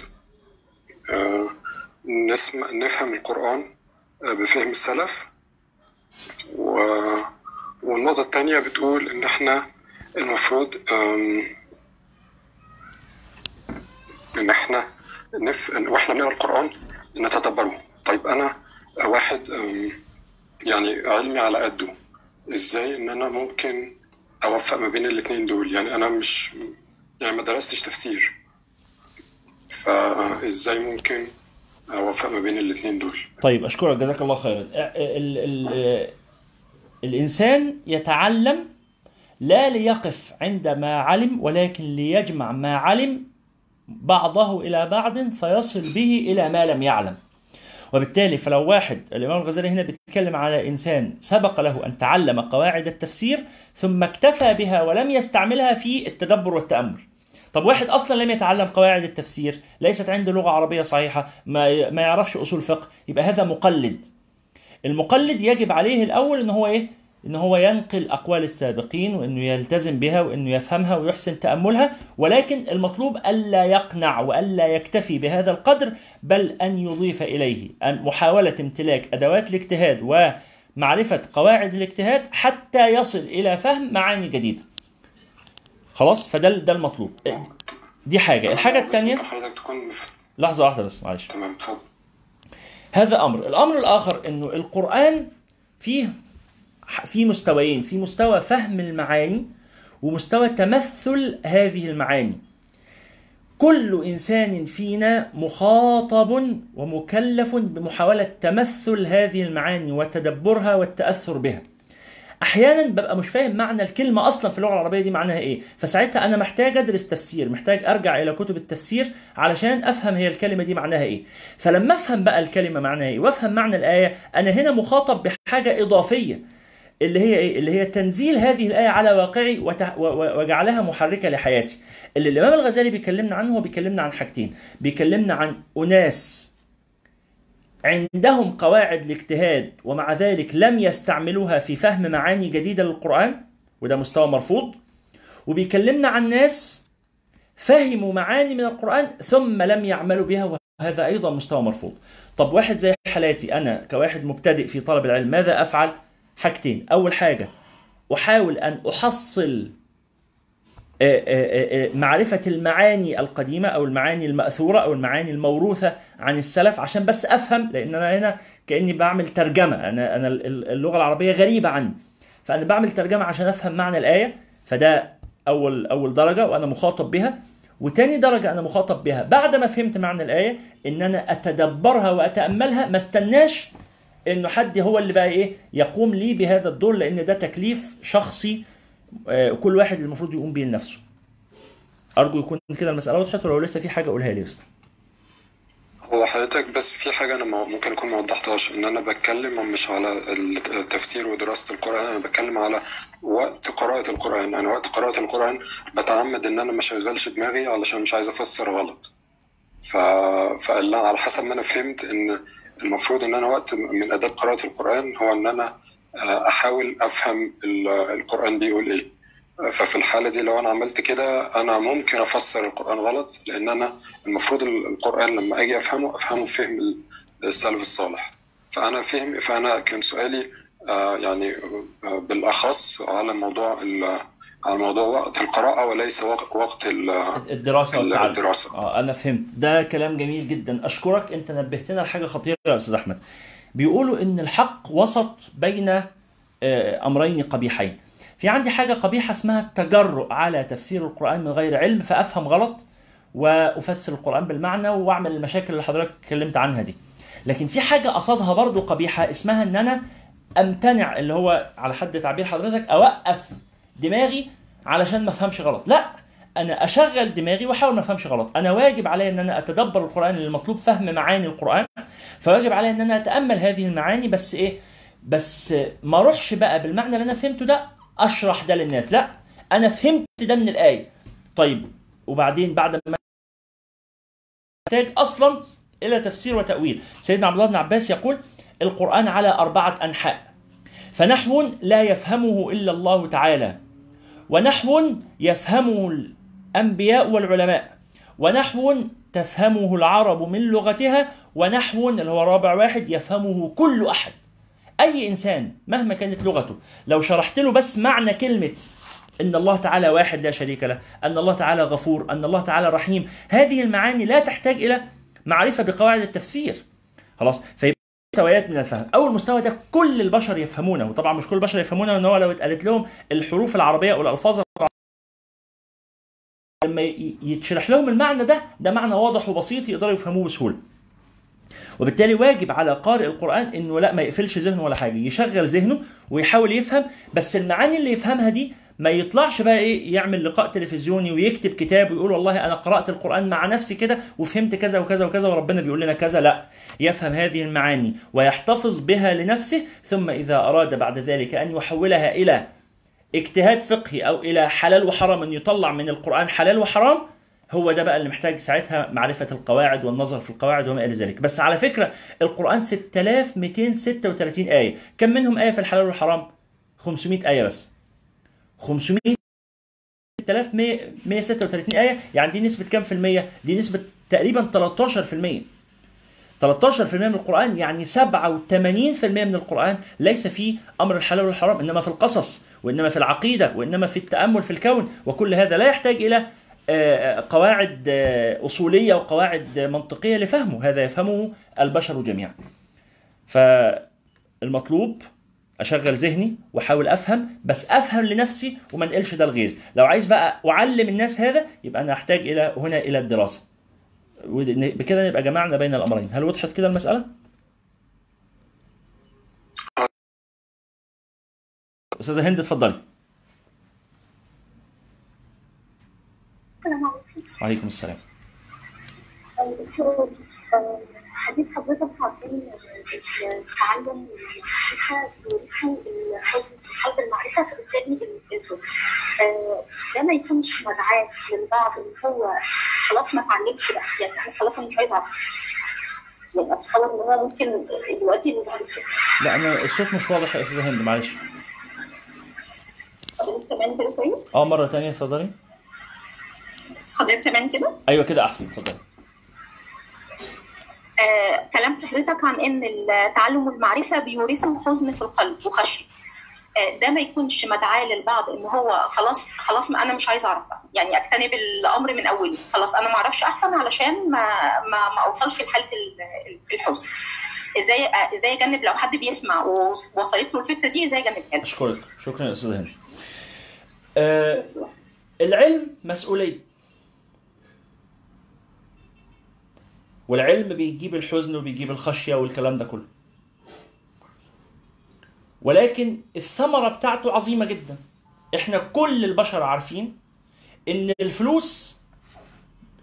B: نسمع نفهم القرآن بفهم السلف. و... والنقطة التانية بتقول إن إحنا المفروض إن إحنا نف... وإحنا بنقرأ القرآن نتدبره. طيب أنا واحد يعني علمي على قده إزاي إن أنا ممكن أوفق ما بين الاتنين دول؟ يعني أنا مش يعني ما درستش تفسير. فإزاي ممكن أوفق ما بين الاثنين دول؟
A: طيب أشكرك جزاك الله خيرا. ال ال الإنسان يتعلم لا ليقف عند ما علم ولكن ليجمع ما علم بعضه إلى بعض فيصل به إلى ما لم يعلم. وبالتالي فلو واحد الإمام الغزالي هنا بيتكلم على إنسان سبق له أن تعلم قواعد التفسير ثم اكتفى بها ولم يستعملها في التدبر والتأمل. طب واحد أصلا لم يتعلم قواعد التفسير ليست عنده لغة عربية صحيحة ما ما يعرفش أصول فقه يبقى هذا مقلد. المقلد يجب عليه الأول إن هو إيه؟ إن هو ينقل أقوال السابقين وإنه يلتزم بها وإنه يفهمها ويحسن تأملها ولكن المطلوب ألا يقنع وألا يكتفي بهذا القدر بل أن يضيف إليه. محاولة امتلاك أدوات الاجتهاد ومعرفة قواعد الاجتهاد حتى يصل إلى فهم معاني جديدة. خلاص؟ فده ده المطلوب. دي حاجة.
B: الحاجة الثانية
A: لحظة واحدة بس معلش.
B: تمام اتفضل.
A: هذا أمر. الأمر الآخر إنه القرآن فيه في مستويين. في مستوى فهم المعاني ومستوى تمثل هذه المعاني. كل إنسان فينا مخاطب ومكلف بمحاولة تمثل هذه المعاني وتدبرها والتأثر بها. أحيانا ببقى مش فاهم معنى الكلمة أصلا في اللغة العربية دي معناها إيه فساعتها أنا محتاج أدرس تفسير محتاج أرجع إلى كتب التفسير علشان أفهم هي الكلمة دي معناها إيه فلما أفهم بقى الكلمة معناها إيه وأفهم معنى الآية أنا هنا مخاطب بحاجة إضافية اللي هي إيه؟ اللي هي تنزيل هذه الآية على واقعي وجعلها محركة لحياتي. اللي الإمام الغزالي بيكلمنا عنه هو بيكلمنا عن حاجتين، بيكلمنا عن أناس عندهم قواعد الاجتهاد ومع ذلك لم يستعملوها في فهم معاني جديدة للقرآن وده مستوى مرفوض. وبيكلمنا عن ناس فهموا معاني من القرآن ثم لم يعملوا بها وهذا أيضا مستوى مرفوض. طب واحد زي حالاتي أنا كواحد مبتدئ في طلب العلم ماذا أفعل؟ حاجتين أول حاجة أحاول أن أحصل آه، آه، آه، معرفة المعاني القديمة أو المعاني المأثورة أو المعاني الموروثة عن السلف عشان بس أفهم لأن أنا هنا كأني بعمل ترجمة. أنا أنا اللغة العربية غريبة عني. فأنا بعمل ترجمة عشان أفهم معنى الآية فده أول أول درجة وأنا مخاطب بها. وتاني درجة أنا مخاطب بها بعد ما فهمت معنى الآية إن أنا أتدبرها وأتأملها. ما استناش إنه حد هو اللي بقى إيه يقوم لي بهذا الدور لأن ده تكليف شخصي آه، كل واحد المفروض يقوم بيه لنفسه. أرجو يكون كده المسألة وضحت ولو لسه في حاجة قولها لي بس
B: هو حضرتك بس في حاجة أنا ما- ممكن أكون ما وضحتهاش إن أنا بتكلم مش على التفسير ودراسة القرآن أنا بتكلم على وقت قراءة القرآن. أنا وقت قراءة القرآن بتعمد إن أنا ما أشغلش دماغي علشان مش عايز أفسر غلط. ف... فقال على حسب ما أنا فهمت إن المفروض إن أنا وقت من آداب قراءة القرآن هو إن أنا آه، أحاول أفهم ال- القرآن بيقول إيه. ففي الحالة دي لو أنا عملت كده أنا ممكن أفسر القرآن غلط لأن أنا المفروض القرآن لما أجي أفهمه أفهمه فهم السلف الصالح. فأنا فهم فأنا كان سؤالي آه، يعني آه، بالأخص على موضوع على موضوع وقت القراءة وليس وق- وقت ال-
A: الدراسة والتعلم.
B: الدراسة.
A: آه أنا فهمت. ده كلام جميل جدا. أشكرك أنت نبهتنا لحاجة خطيرة يا أستاذ أحمد. بيقولوا إن الحق وسط بين آه، أمرين قبيحين. في عندي حاجة قبيحة اسمها التجرؤ على تفسير القرآن من غير علم فأفهم غلط وأفسر القرآن بالمعنى وأعمل المشاكل اللي حضرتك اتكلمت عنها دي. لكن في حاجة قصادها برضو قبيحة اسمها إن أنا أمتنع اللي هو على حد تعبير حضرتك أوقف دماغي علشان ما أفهمش غلط. لا أنا أشغل دماغي وأحاول ما أفهمش غلط. أنا واجب علي إن أنا أتدبر القرآن المطلوب فهم معاني القرآن. فواجب علي إن أنا أتأمل هذه المعاني بس إيه؟ بس ما أروحش بقى بالمعنى اللي أنا فهمته ده أشرح ده للناس. لا أنا فهمت ده من الآية. طيب وبعدين بعد ما محتاج أصلا إلى تفسير وتأويل. سيدنا عبد الله بن عباس يقول القرآن على أربعة أنحاء. فنحو لا يفهمه إلا الله تعالى ونحو يفهمه الأنبياء والعلماء. ونحو تفهمه العرب من لغتها ونحو اللي هو رابع واحد يفهمه كل أحد. أي إنسان مهما كانت لغته. لو شرحت له بس معنى كلمة إن الله تعالى واحد لا شريك له إن الله تعالى غفور إن الله تعالى رحيم هذه المعاني لا تحتاج إلى معرفة بقواعد التفسير. خلاص؟ فيبقى مستويات من الفهم. أول مستوى ده كل البشر يفهمونه وطبعا مش كل البشر يفهمونه إن هو لو اتقالت لهم الحروف العربية أو الألفاظ لما يتشرح لهم المعنى ده ده معنى واضح وبسيط يقدروا يفهموه بسهولة. وبالتالي واجب على قارئ القرآن إنه لا ما يقفلش ذهنه ولا حاجة يشغل ذهنه ويحاول يفهم بس المعاني اللي يفهمها دي ما يطلعش بقى إيه يعمل لقاء تلفزيوني ويكتب كتاب ويقول والله أنا قرأت القرآن مع نفسي كده وفهمت كذا وكذا وكذا وربنا بيقول لنا كذا لا يفهم هذه المعاني ويحتفظ بها لنفسه ثم إذا أراد بعد ذلك أن يحولها إلى اجتهاد فقهي أو إلى حلال وحرام أن يطلع من القرآن حلال وحرام هو ده بقى اللي محتاج ساعتها معرفة القواعد والنظر في القواعد وما إلى ذلك. بس على فكرة القرآن 6236 آية. كم منهم آية في الحلال والحرام؟ 500 آية بس. 500 6136 آية يعني دي نسبة كام في المية؟ دي نسبة تقريبا 13 في المية. 13% من القرآن يعني 87% من القرآن ليس فيه أمر الحلال والحرام إنما في القصص. وإنما في العقيدة وإنما في التأمل في الكون وكل هذا لا يحتاج إلى آه، قواعد آه، أصولية وقواعد منطقية لفهمه هذا يفهمه البشر جميعا. فالمطلوب أشغل ذهني وأحاول أفهم بس أفهم لنفسي وما انقلش ده لغيري لو عايز بقى أعلم الناس هذا يبقى أنا أحتاج إلى هنا إلى الدراسة. بكده نبقى جمعنا بين الأمرين. هل وضحت كده المسألة؟ أستاذة هند اتفضلي.
C: السلام عليكم.
A: وعليكم السلام.
C: آه، آه، حديث حضرتك عن التعلم والمعرفه بيورثوا الحزن قلب المعرفة فبالتالي الحزن آه، ده ما يكونش مدعاة للبعض إن هو خلاص ما اتعلمش بقى. يعني خلاص أنا مش عايز أعرف. يعني أتصور إن هو ممكن يؤدي لبعض كده.
A: لا أنا الصوت مش واضح يا أستاذة هند معلش.
C: حضرتك سامعني كده كويس؟
A: آه مرة ثانية اتفضلي.
C: حضرتك سامعني كده؟
A: أيوه كده أحسن اتفضلي.
C: آه، كلام حضرتك عن إن التعلم والمعرفة بيورثوا حزن في القلب وخشية. آه، ده ما يكونش مدعاة للبعض إن هو خلاص خلاص ما أنا مش عايز اعرف بقى يعني أجتنب الأمر من أوله. خلاص أنا ما أعرفش أحسن علشان ما ما ما أوصلش لحالة ال- ال- الحزن. إزاي آه، إزاي أجنب؟ لو حد بيسمع ووصلت له الفكرة دي إزاي أجنبها
A: أشكرك. شكرا يا أستاذة هند. آه العلم مسؤوليه والعلم بيجيب الحزن وبيجيب الخشية والكلام ده كله. ولكن الثمرة بتاعته عظيمة جدا. إحنا كل البشر عارفين إن الفلوس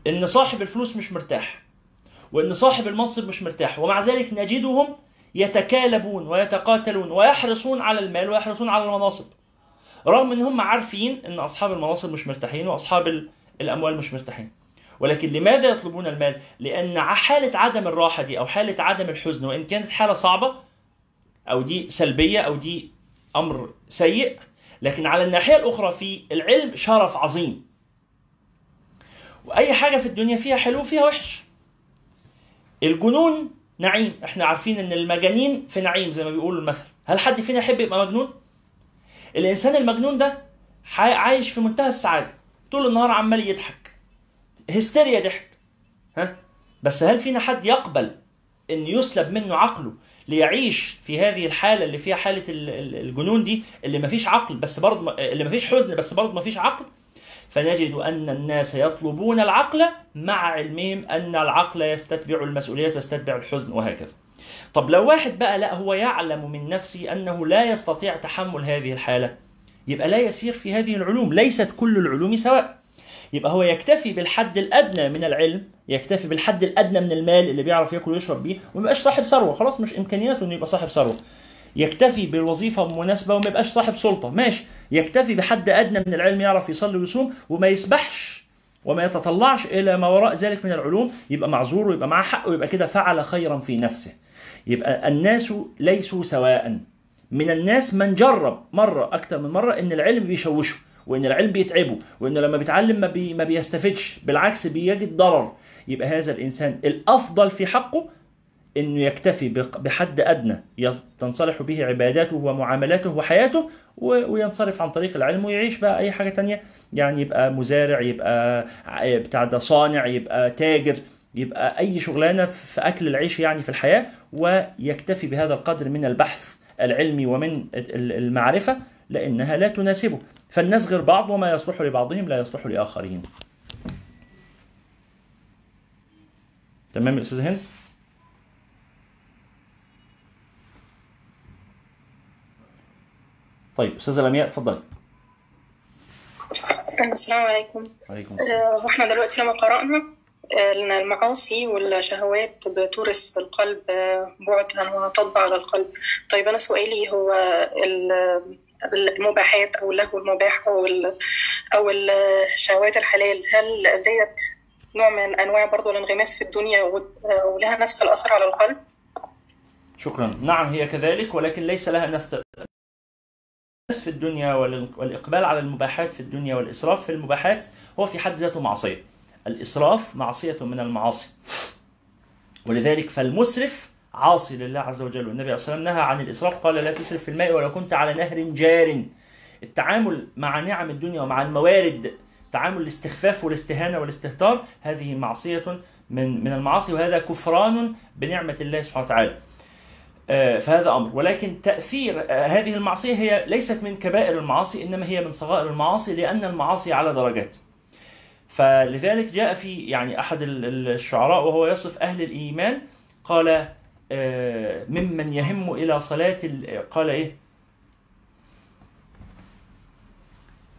A: إن صاحب الفلوس مش مرتاح وإن صاحب المنصب مش مرتاح ومع ذلك نجدهم يتكالبون ويتقاتلون ويحرصون على المال ويحرصون على المناصب. رغم إن هم عارفين إن أصحاب المناصب مش مرتاحين وأصحاب ال- الأموال مش مرتاحين. ولكن لماذا يطلبون المال؟ لأن حالة عدم الراحة دي أو حالة عدم الحزن وإن كانت حالة صعبة أو دي سلبية أو دي أمر سيء لكن على الناحية الأخرى في العلم شرف عظيم. وأي حاجة في الدنيا فيها حلو وفيها وحش. الجنون نعيم. إحنا عارفين إن المجانين في نعيم زي ما بيقولوا المثل. هل حد فينا يحب يبقى مجنون؟ الإنسان المجنون ده عايش في منتهى السعادة. طول النهار عمال يضحك. هستيريا ضحك. ها؟ بس هل فينا حد يقبل إن يسلب منه عقله ليعيش في هذه الحالة اللي فيها حالة ال- ال- الجنون دي اللي مفيش عقل بس برضه اللي مفيش حزن بس برضه مفيش عقل؟ فنجد أن الناس يطلبون العقل مع علمهم أن العقل يستتبع المسؤوليات ويستتبع الحزن وهكذا. طب لو واحد بقى لا هو يعلم من نفسه أنه لا يستطيع تحمل هذه الحالة يبقى لا يسير في هذه العلوم ليست كل العلوم سواء. يبقى هو يكتفي بالحد الأدنى من العلم يكتفي بالحد الأدنى من المال اللي بيعرف ياكل ويشرب بيه وما يبقاش صاحب ثروة خلاص مش إمكانياته إنه يبقى صاحب ثروة. يكتفي بالوظيفة مناسبه وما يبقاش صاحب سلطة ماشي. يكتفي بحد أدنى من العلم يعرف يصلي ويصوم وما يسبحش وما يتطلعش إلى ما وراء ذلك من العلوم يبقى معذور ويبقى معاه حق ويبقى كده فعل خيرا في نفسه. يبقى الناس ليسوا سواء. من الناس من جرب مرة أكتر من مرة إن العلم بيشوشه وإن العلم بيتعبه وإن لما بيتعلم ما, بي ما بيستفدش بالعكس بيجد ضرر. يبقى هذا الإنسان الأفضل في حقه إنه يكتفي بحد أدنى تنصلح به عباداته ومعاملاته وحياته وينصرف عن طريق العلم ويعيش بقى أي حاجة تانية. يعني يبقى مزارع يبقى بتاع ده صانع يبقى تاجر. يبقى أي شغلانة في أكل العيش يعني في الحياة ويكتفي بهذا القدر من البحث العلمي ومن ال- المعرفة لأنها لا تناسبه. فالناس غير بعض وما يصلح لبعضهم لا يصلح لآخرين. تمام يا أستاذ هند؟ طيب أستاذة لمياء اتفضلي.
D: السلام عليكم.
A: وعليكم السلام.
D: آه، وإحنا دلوقتي لما قرأنا ان المعاصي والشهوات بتورث القلب آه، بعدا وتطبع على القلب. طيب أنا سؤالي هو ال- المباحات أو اللهو المباح ال- أو الشهوات الحلال هل ديت نوع من أنواع برضو الانغماس في الدنيا آه، ولها نفس الأثر على القلب؟
A: شكرا. نعم هي كذلك ولكن ليس لها نفس في الدنيا وال- والإقبال على المباحات في الدنيا والإسراف في المباحات هو في حد ذاته معصية. الإسراف معصية من المعاصي. ولذلك فالمسرف عاصي لله عز وجل. والنبي عليه الصلاة والسلام نهى عن الإسراف قال لا تسرف في الماء ولو كنت على نهر جار. التعامل مع نعم الدنيا ومع الموارد تعامل الاستخفاف والاستهانة والاستهتار هذه معصية من من المعاصي وهذا كفران بنعمة الله سبحانه وتعالى. آه، فهذا أمر. ولكن تأثير آه، هذه المعصية هي ليست من كبائر المعاصي إنما هي من صغائر المعاصي لأن المعاصي على درجات. فلذلك جاء في يعني ال- الشعراء وهو يصف أهل الإيمان قال آه، ممن يهم إلى صلاة ال- قال إيه؟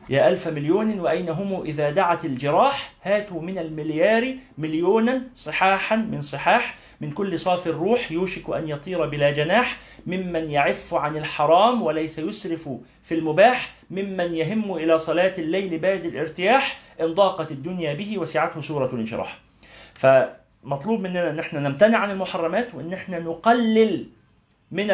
A: يا ألف مليون وأين هم إذا دعت الجراح؟ هاتوا من المليار مليونا صحاحا من صحاح من كل صاف الروح يوشك أن يطير بلا جناح. ممن يعف عن الحرام وليس يسرف في المباح. ممن يهم إلى صلاة الليل باد الارتياح. إن ضاقت الدنيا به وسعته سورة الانشراح. فمطلوب مننا أن إحنا نمتنع عن المحرمات وأن إحنا نقلل من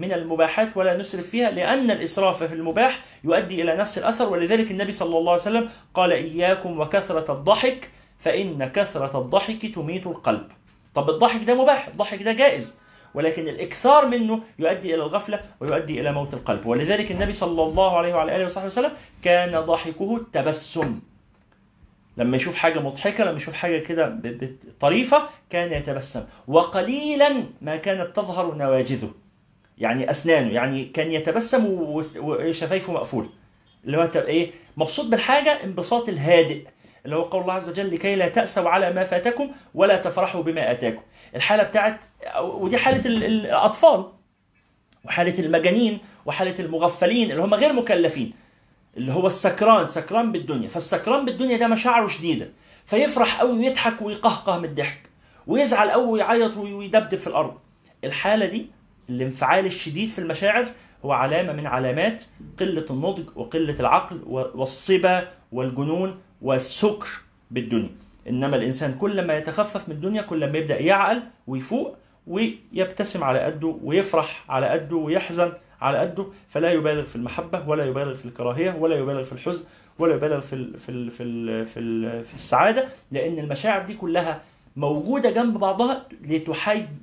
A: من المباحات ولا نسرف فيها لأن الإسراف في المباح يؤدي إلى نفس الأثر. ولذلك النبي صلى الله عليه وسلم قال إياكم وكثرة الضحك فإن كثرة الضحك تميت القلب. طب الضحك ده مباح، الضحك ده جائز. ولكن الإكثار منه يؤدي إلى الغفلة ويؤدي إلى موت القلب. ولذلك النبي صلى الله عليه وعلى آله وصحبه وسلم كان ضحكه التبسم. لما يشوف حاجة مضحكة لما يشوف حاجة كده طريفة كان يتبسم. وقليلا ما كانت تظهر نواجذه يعني أسنانه يعني كان يتبسم وشفايفه مقفولة اللي هو إيه مبسوط بالحاجة انبساط الهادئ. اللي هو قول الله عز وجل لكي لا تأسوا على ما فاتكم ولا تفرحوا بما آتاكم. الحالة بتاعت ودي حالة ال- ال- الأطفال وحالة المجانين وحالة المغفلين اللي هم غير مكلفين. اللي هو السكران سكران بالدنيا. فالسكران بالدنيا ده مشاعره شديدة. فيفرح قوي ويضحك ويقهقه من الضحك. ويزعل قوي ويعيط وي- ويدبدب في الأرض. الحالة دي الانفعال الشديد في المشاعر هو علامة من علامات قلة النضج وقلة العقل والصبا والجنون والسكر بالدنيا. إنما الإنسان كل ما يتخفف من الدنيا كل ما يبدأ يعقل ويفوق ويبتسم على قده ويفرح على قده ويحزن على قده فلا يبالغ في المحبة ولا يبالغ في الكراهية ولا يبالغ في الحزن ولا يبالغ في في في في, في السعادة لأن المشاعر دي كلها موجودة جنب بعضها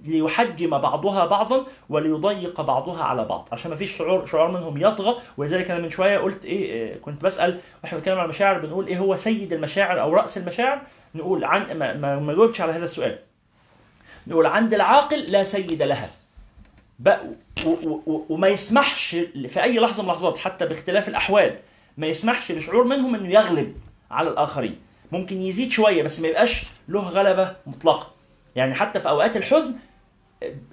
A: ليحجم بعضها بعضا وليضيق بعضها على بعض. عشان ما فيش شعور شعور منهم يطغى. ولذلك أنا من شوية قلت إيه إيه، كنت بسأل وإحنا بنتكلم عن المشاعر بنقول إيه هو سيد المشاعر أو رأس المشاعر؟ نقول عن ما, ما جاوبتش على هذا السؤال. نقول عند العاقل لا سيد لها. بقى وما يسمحش في أي لحظة من اللحظات حتى باختلاف الأحوال ما يسمحش لشعور منهم إنه يغلب على الآخرين. ممكن يزيد شوية بس ما يبقاش له غلبة مطلقة. يعني حتى في أوقات الحزن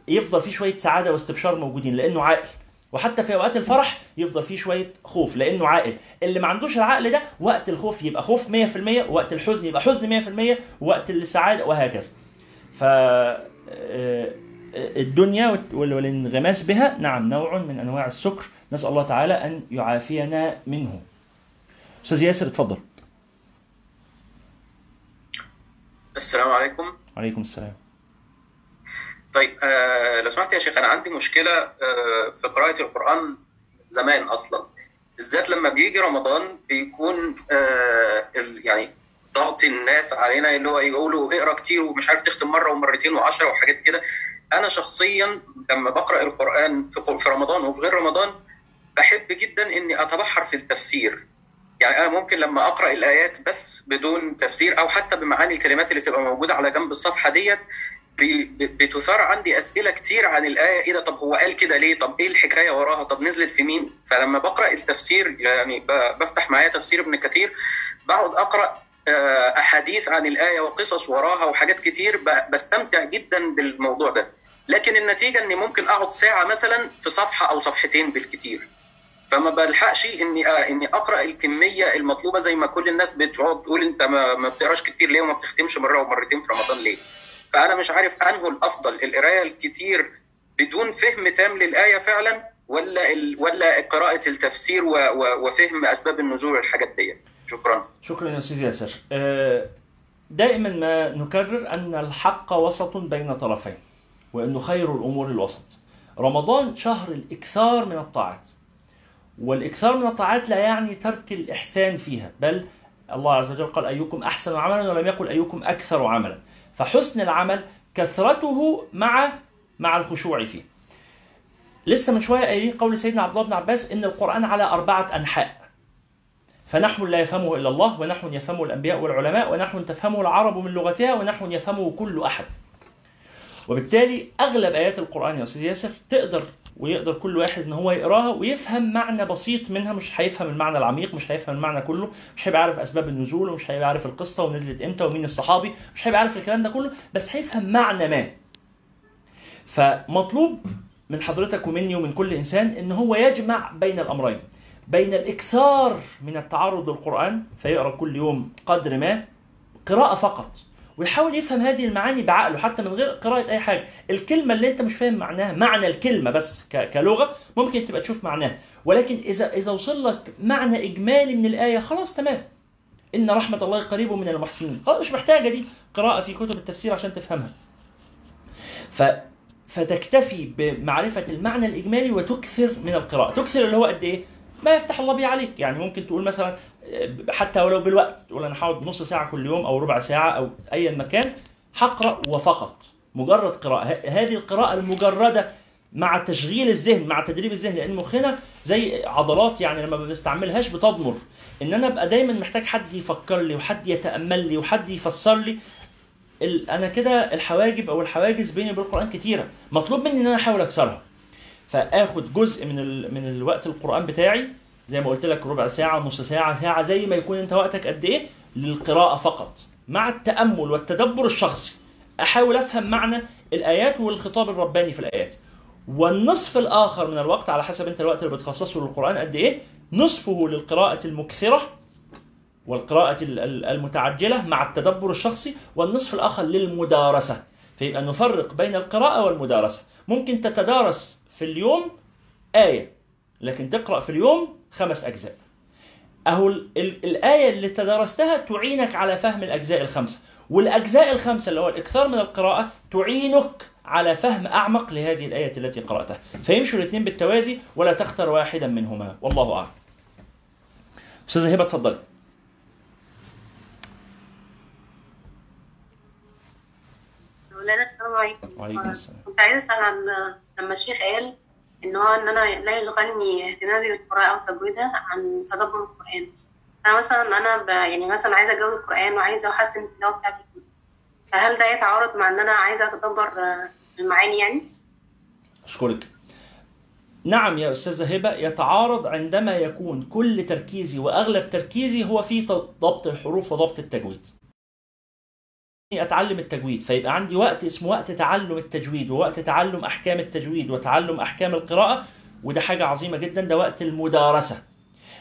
A: يفضل فيه شوية سعادة واستبشار موجودين لأنه عاقل. وحتى في أوقات الفرح يفضل فيه شوية خوف لأنه عاقل. اللي ما عندوش العقل ده وقت الخوف يبقى خوف 100% وقت الحزن يبقى حزن 100% وقت السعادة وهكذا. ف آه، الدنيا والانغماس بها نعم نوع من أنواع السكر. نسأل الله تعالى أن يعافينا منه. أستاذ ياسر اتفضل.
E: السلام عليكم.
A: عليكم السلام.
E: طيب آه لو سمحت يا شيخ أنا عندي مشكلة آه في قراءة القرآن زمان أصلا. بالذات لما بيجي رمضان بيكون آه يعني ضغط الناس علينا اللي هو يقولوا اقرأ كتير ومش عارف تختم مرة ومرتين وعشرة وحاجات كده. أنا شخصيا لما بقرأ القرآن في رمضان وفي غير رمضان بحب جدا إني أتبحر في التفسير. يعني أنا ممكن لما أقرأ الآيات بس بدون تفسير أو حتى بمعاني الكلمات اللي بتبقى موجودة على جنب الصفحة ديت بتثار عندي أسئلة كتير عن الآية. إيه ده؟ طب هو قال كده ليه؟ طب إيه الحكاية وراها؟ طب نزلت في مين؟ فلما بقرأ التفسير يعني بفتح معايا تفسير ابن كثير بقعد أقرأ آه، أحاديث عن الآية وقصص وراها وحاجات كتير بستمتع جدا بالموضوع ده. لكن النتيجة إني ممكن أقعد ساعة مثلا في صفحة أو صفحتين بالكتير. فما بلحقش إني آه إني أقرأ الكمية المطلوبة زي ما كل الناس بتقعد تقول أنت ما, ما بتقراش كتير ليه وما بتختمش مرة ومرتين في رمضان ليه؟ فأنا مش عارف انه الأفضل القراية الكتير بدون فهم تام للآية فعلا ولا ال... ولا قراءة التفسير و... و... وفهم أسباب النزول والحاجات دي. شكرا.
A: شكرا يا أستاذ ياسر. آه، دائما ما نكرر أن الحق وسط بين طرفين. وإنه خير الأمور الوسط. رمضان شهر الإكثار من الطاعات. والإكثار من الطاعات لا يعني ترك الإحسان فيها بل الله عز وجل قال أيكم أحسن عملا؟ ولم يقل أيكم أكثر عملا. فحسن العمل كثرته مع مع الخشوع فيه. لسه من شوية قايلين قول سيدنا عبد الله بن عباس إن القرآن على أربعة أنحاء. فنحو لا يفهمه إلا الله ونحو يفهمه الأنبياء والعلماء ونحو تفهمه العرب من لغتها ونحو يفهمه كل أحد. وبالتالي أغلب آيات القرآن يا أستاذ ياسر تقدر ويقدر كل واحد إن هو يقراها ويفهم معنى بسيط منها مش هيفهم المعنى العميق مش هيفهم المعنى كله مش هيبقى عارف أسباب النزول ومش هيبقى عارف القصة ونزلت إمتى ومين الصحابي مش هيبقى عارف الكلام ده كله بس هيفهم معنى ما. فمطلوب من حضرتك ومني ومن كل إنسان إن هو يجمع بين الأمرين بين الإكثار من التعرض للقرآن فيقرأ كل يوم قدر ما قراءة فقط. ويحاول يفهم هذه المعاني بعقله حتى من غير قراءة أي حاجة. الكلمة اللي أنت مش فاهم معناها معنى الكلمة بس ك- كلغة ممكن تبقى تشوف معناها. ولكن إذا إذا وصل لك معنى إجمالي من الآية خلاص تمام. إن رحمة الله قريب من المحسنين. خلاص مش محتاجة دي قراءة في كتب التفسير عشان تفهمها. ف فتكتفي بمعرفة المعنى الإجمالي وتكثر من القراءة. تكثر اللي هو قد إيه؟ ما يفتح الله به عليك. يعني ممكن تقول مثلا حتى ولو بالوقت تقول أنا هقعد نص ساعة كل يوم أو ربع ساعة أو ايا مكان هقرأ وفقط. مجرد قراءة. هذه القراءة المجردة مع تشغيل الذهن مع تدريب الذهن لأن مخنا زي عضلات يعني لما ما بنستعملهاش بتضمر. إن أنا أبقى دايما محتاج حد يفكر لي وحد يتأمل لي وحد يفسر لي. أنا كده الحواجب أو الحواجز بيني وبين القرآن كتيرة. مطلوب مني إن أنا أحاول أكسرها. فاخد جزء من ال... من الوقت القرآن بتاعي زي ما قلت لك ربع ساعة نص ساعة ساعة زي ما يكون انت وقتك قد إيه؟ للقراءة فقط. مع التأمل والتدبر الشخصي أحاول أفهم معنى الآيات والخطاب الرباني في الآيات. والنصف الآخر من الوقت على حسب انت الوقت اللي بتخصصه للقرآن قد إيه؟ نصفه للقراءة المكثرة والقراءة ال- ال- المتعجلة مع التدبر الشخصي والنصف الآخر للمدارسة. فيبقى نفرق بين القراءة والمدارسة. ممكن تتدارس في اليوم آية لكن تقرأ في اليوم خمس أجزاء. أهو ال- ال- الآية اللي تدارستها تعينك على فهم الأجزاء الخمسة. والأجزاء الخمسة اللي هو الإكثار من القراءة تعينك على فهم أعمق لهذه الآية التي قرأتها. فيمشوا الاثنين بالتوازي ولا تختر واحدا منهما. والله أعلم. أستاذة هبة اتفضلي
F: مولانا السلام عليكم.
A: وعليكم السلام.
F: كنت عايزة أسأل عن لما الشيخ قال إن هو إن أنا لا يشغلني اهتمامي بالقراءة أو تجويدها عن تدبر القرآن. أنا مثلا أنا ب... يعني مثلا عايزة أجود القرآن وعايزة أحسن التلاوة بتاعتي. فيه فهل ده يتعارض مع إن أنا عايزة أتدبر آه، المعاني يعني؟
A: أشكرك. نعم يا أستاذة هبة يتعارض عندما يكون كل تركيزي وأغلب تركيزي هو في ضبط الحروف وضبط التجويد. أتعلم التجويد. فيبقى عندي وقت اسمه وقت تعلم التجويد ووقت تعلم أحكام التجويد وتعلم أحكام القراءة وده حاجة عظيمة جدا ده وقت المدارسة.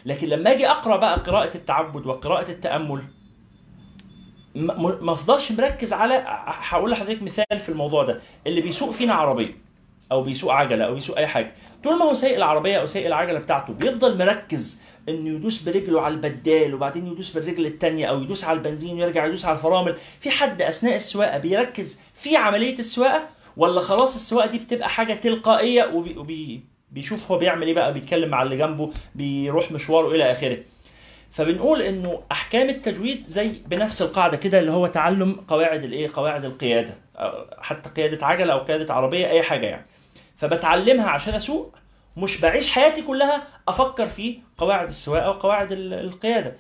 A: لكن لما أجي أقرأ بقى قراءة التعبد وقراءة التأمل ما ما أفضلش مركز على هقول لحضرتك مثال في الموضوع ده. اللي بيسوق فينا عربية. أو بيسوق عجلة أو بيسوق أي حاجة. طول ما هو سايق العربية أو سايق العجلة بتاعته بيفضل مركز إنه يدوس برجله على البدال وبعدين يدوس بالرجل الثانية أو يدوس على البنزين ويرجع يدوس على الفرامل. في حد أثناء السواقة بيركز في عملية السواقة ولا خلاص السواقة دي بتبقى حاجة تلقائية وبي وبي بيشوف هو بيعمل إيه بقى بيتكلم مع اللي جنبه بيروح مشواره إلى آخره. فبنقول إنه أحكام التجويد زي بنفس القاعدة كده اللي هو تعلم قواعد الإيه؟ قواعد القيادة. حتى قيادة عجلة أو قيادة عربية أي حاجة يعني. فبتعلمها عشان أسوق مش بعيش حياتي كلها أفكر في قواعد السواقة وقواعد ال- القيادة.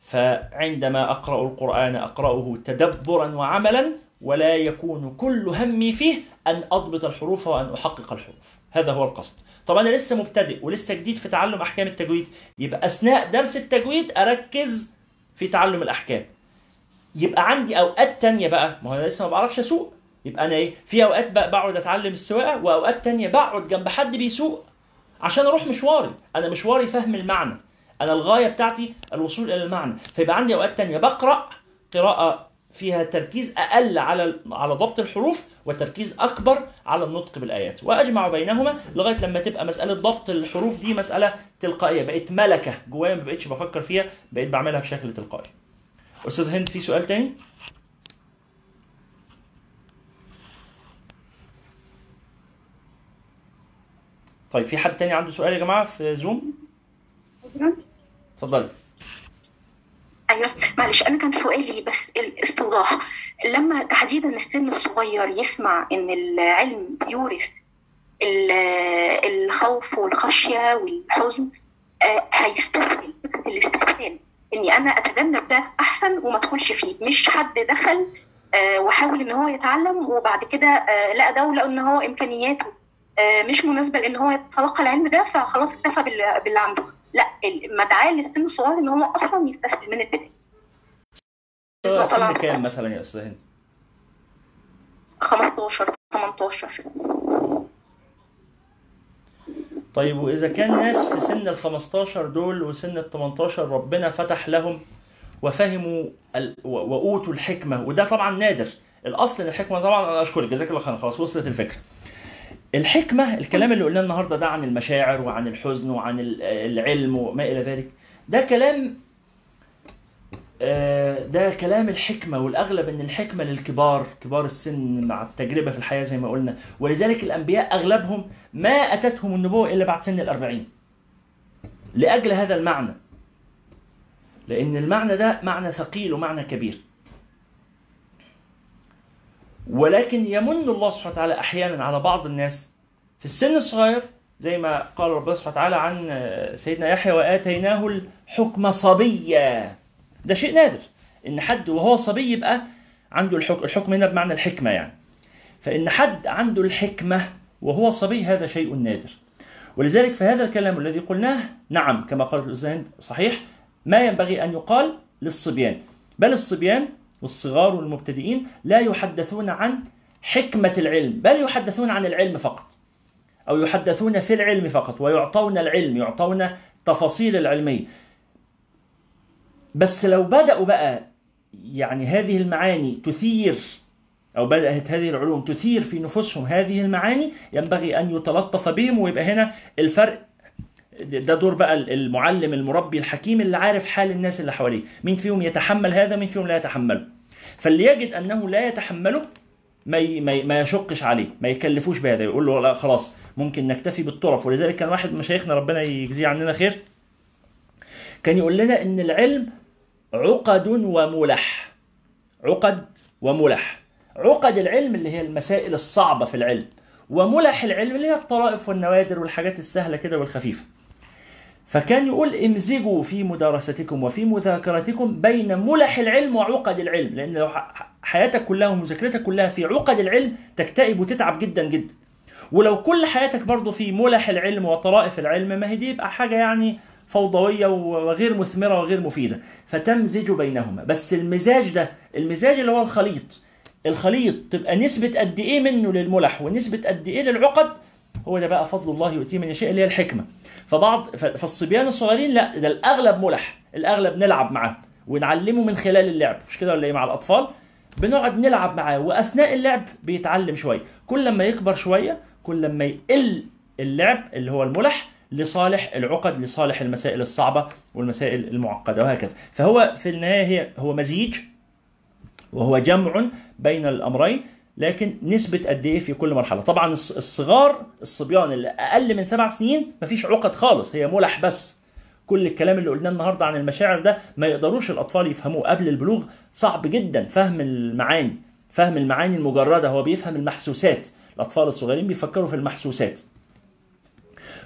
A: فعندما أقرأ القرآن أقرأه تدبرا وعملا ولا يكون كل همي فيه أن أضبط الحروف وأن أحقق الحروف. هذا هو القصد. طب أنا لسه مبتدئ ولسه جديد في تعلم أحكام التجويد يبقى أثناء درس التجويد أركز في تعلم الأحكام. يبقى عندي أوقات تانية بقى ما هو أنا لسه ما بعرفش أسوق يبقى أنا إيه في أوقات بقعد أتعلم السواقة وأوقات تانية بقعد جنب حد بيسوق عشان أروح مشواري. أنا مشواري فهم المعنى. أنا الغاية بتاعتي الوصول إلى المعنى. فيبقى عندي أوقات تانية بقرأ قراءة فيها تركيز أقل على على ضبط الحروف وتركيز أكبر على النطق بالآيات. وأجمع بينهما لغاية لما تبقى مسألة ضبط الحروف دي مسألة تلقائية. بقت ملكة جوايا ما بقتش بفكر فيها بقيت بعملها بشكل تلقائي. أستاذ هند في سؤال تاني؟ طيب في حد تاني عنده سؤال يا جماعة في زوم اتفضلي.
G: أيوه. معلش أنا كان سؤالي بس الاستوضاح. لما تحديدا السن الصغير يسمع إن العلم بيورث ال- الخوف والخشية والحزن آه، هيستسهل فكرة الاستسهال إني أنا اتجنب ده أحسن وما أدخلش فيه. مش حد دخل آه، وحاول إن هو يتعلم وبعد كده آه، لقى ده ولقى إن هو إمكانياته مش مناسبة لأن هو يتلقى العلم ده فخلاص اكتفى بال- باللي عنده. لا المدعاه للسن الصغير إن هو أصلا يستسهل من البدايه
A: سن كام مثلا يا أستاذ هند؟
G: 15 18
A: طيب وإذا كان ناس في سن ال 15 دول وسن ال 18 ربنا فتح لهم وفهموا وأوتوا الحكمة وده طبعا نادر. الأصل إن الحكمة طبعا أنا أشكرك جزاك الله خير خلاص وصلت الفكرة. الحكمة الكلام اللي قلناه النهارده ده عن المشاعر وعن الحزن وعن ال- العلم وما إلى ذلك ده كلام آه، ده كلام الحكمة والأغلب أن الحكمة للكبار كبار السن مع التجربة في الحياة زي ما قلنا. ولذلك الأنبياء أغلبهم ما أتتهم النبوة إلا بعد سن الأربعين لأجل هذا المعنى. لأن المعنى ده معنى ثقيل ومعنى كبير. ولكن يمن الله سبحانه وتعالى أحيانا على بعض الناس في السن الصغير زي ما قال ربنا سبحانه وتعالى عن آه، سيدنا يحيى وآتيناه الحكم صبيا. ده شيء نادر. إن حد وهو صبي يبقى عنده الحكم الحكم هنا بمعنى الحكمة يعني. فإن حد عنده الحكمة وهو صبي هذا شيء نادر. ولذلك فهذا الكلام الذي قلناه نعم كما قالت الأستاذ صحيح ما ينبغي أن يقال للصبيان. بل الصبيان والصغار والمبتدئين لا يحدثون عن حكمة العلم بل يحدثون عن العلم فقط أو يحدثون في العلم فقط ويعطون العلم يعطون تفاصيل العلمية. بس لو بدأوا بقى يعني هذه المعاني تثير أو بدأت هذه العلوم تثير في نفوسهم هذه المعاني ينبغي أن يتلطف بهم ويبقى هنا الفرق ده دور بقى المعلم المربي الحكيم اللي عارف حال الناس اللي حواليه. مين فيهم يتحمل هذا مين فيهم لا يتحمله. فاللي يجد أنه لا يتحمله ما ما يشقش عليه ما يكلفوش بهذا يقول له لا خلاص ممكن نكتفي بالطرف. ولذلك كان واحد من مشايخنا ربنا يجزيه عننا خير كان يقول لنا إن العلم عقد وملح. عقد وملح. عقد العلم اللي هي المسائل الصعبة في العلم وملح العلم اللي هي الطرائف والنوادر والحاجات السهلة كده والخفيفة. فكان يقول امزجوا في مدارستكم وفي مذاكرتكم بين ملح العلم وعقد العلم لأن لو حياتك كلها ومذاكرتك كلها في عقد العلم تكتئب وتتعب جدا جدا. ولو كل حياتك برضو في ملح العلم وطرائف العلم ما هي دي يبقى حاجة يعني فوضوية وغير مثمرة وغير مفيدة. فتمزج بينهما. بس المزاج ده المزاج اللي هو الخليط الخليط تبقى نسبة قد إيه منه للملح ونسبة قد إيه للعقد هو ده بقى فضل الله يؤتيه من يشاء اللي هي الحكمة. فبعض فالصبيان الصغيرين لا ده الأغلب ملح الأغلب نلعب معاه ونعلمه من خلال اللعب. مش كده ولا إيه مع الأطفال؟ بنقعد نلعب معاه وأثناء اللعب بيتعلم شوية. كل لما يكبر شوية كل لما يقل اللعب اللي هو الملح لصالح العقد لصالح المسائل الصعبة والمسائل المعقدة وهكذا. فهو في النهاية هي هو مزيج وهو جمع بين الأمرين. لكن نسبة قد إيه في كل مرحلة؟ طبعا الص- الصغار الصبيان اللي أقل من سبع سنين مفيش عقد خالص هي ملح بس. كل الكلام اللي قلناه النهارده عن المشاعر ده ما يقدروش الأطفال يفهموه قبل البلوغ صعب جدا. فهم المعاني فهم المعاني المجردة هو بيفهم المحسوسات. الأطفال الصغيرين بيفكروا في المحسوسات.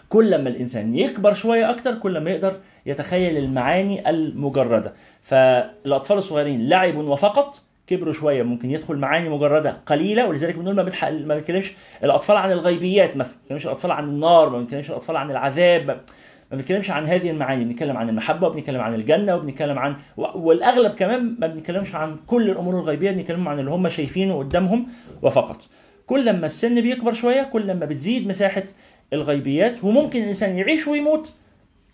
A: كل لما الإنسان يكبر شوية أكتر كل ما يقدر يتخيل المعاني المجردة. فالأطفال الصغيرين لعب وفقط كبروا شوية ممكن يدخل معاني مجردة قليلة ولذلك بنقول ما بنحق ما بنتكلمش الأطفال عن الغيبيات مثلا ما بنتكلمش الأطفال عن النار ما بنتكلمش الأطفال عن العذاب ما بنتكلمش عن هذه المعاني. بنتكلم عن المحبة وبنتكلم عن الجنة وبنتكلم عن والأغلب كمان ما بنتكلمش عن كل الأمور الغيبية بنتكلم عن اللي هم شايفينه قدامهم وفقط. كل لما السن بيكبر شوية كل لما بتزيد مساحة الغيبيات وممكن الإنسان يعيش ويموت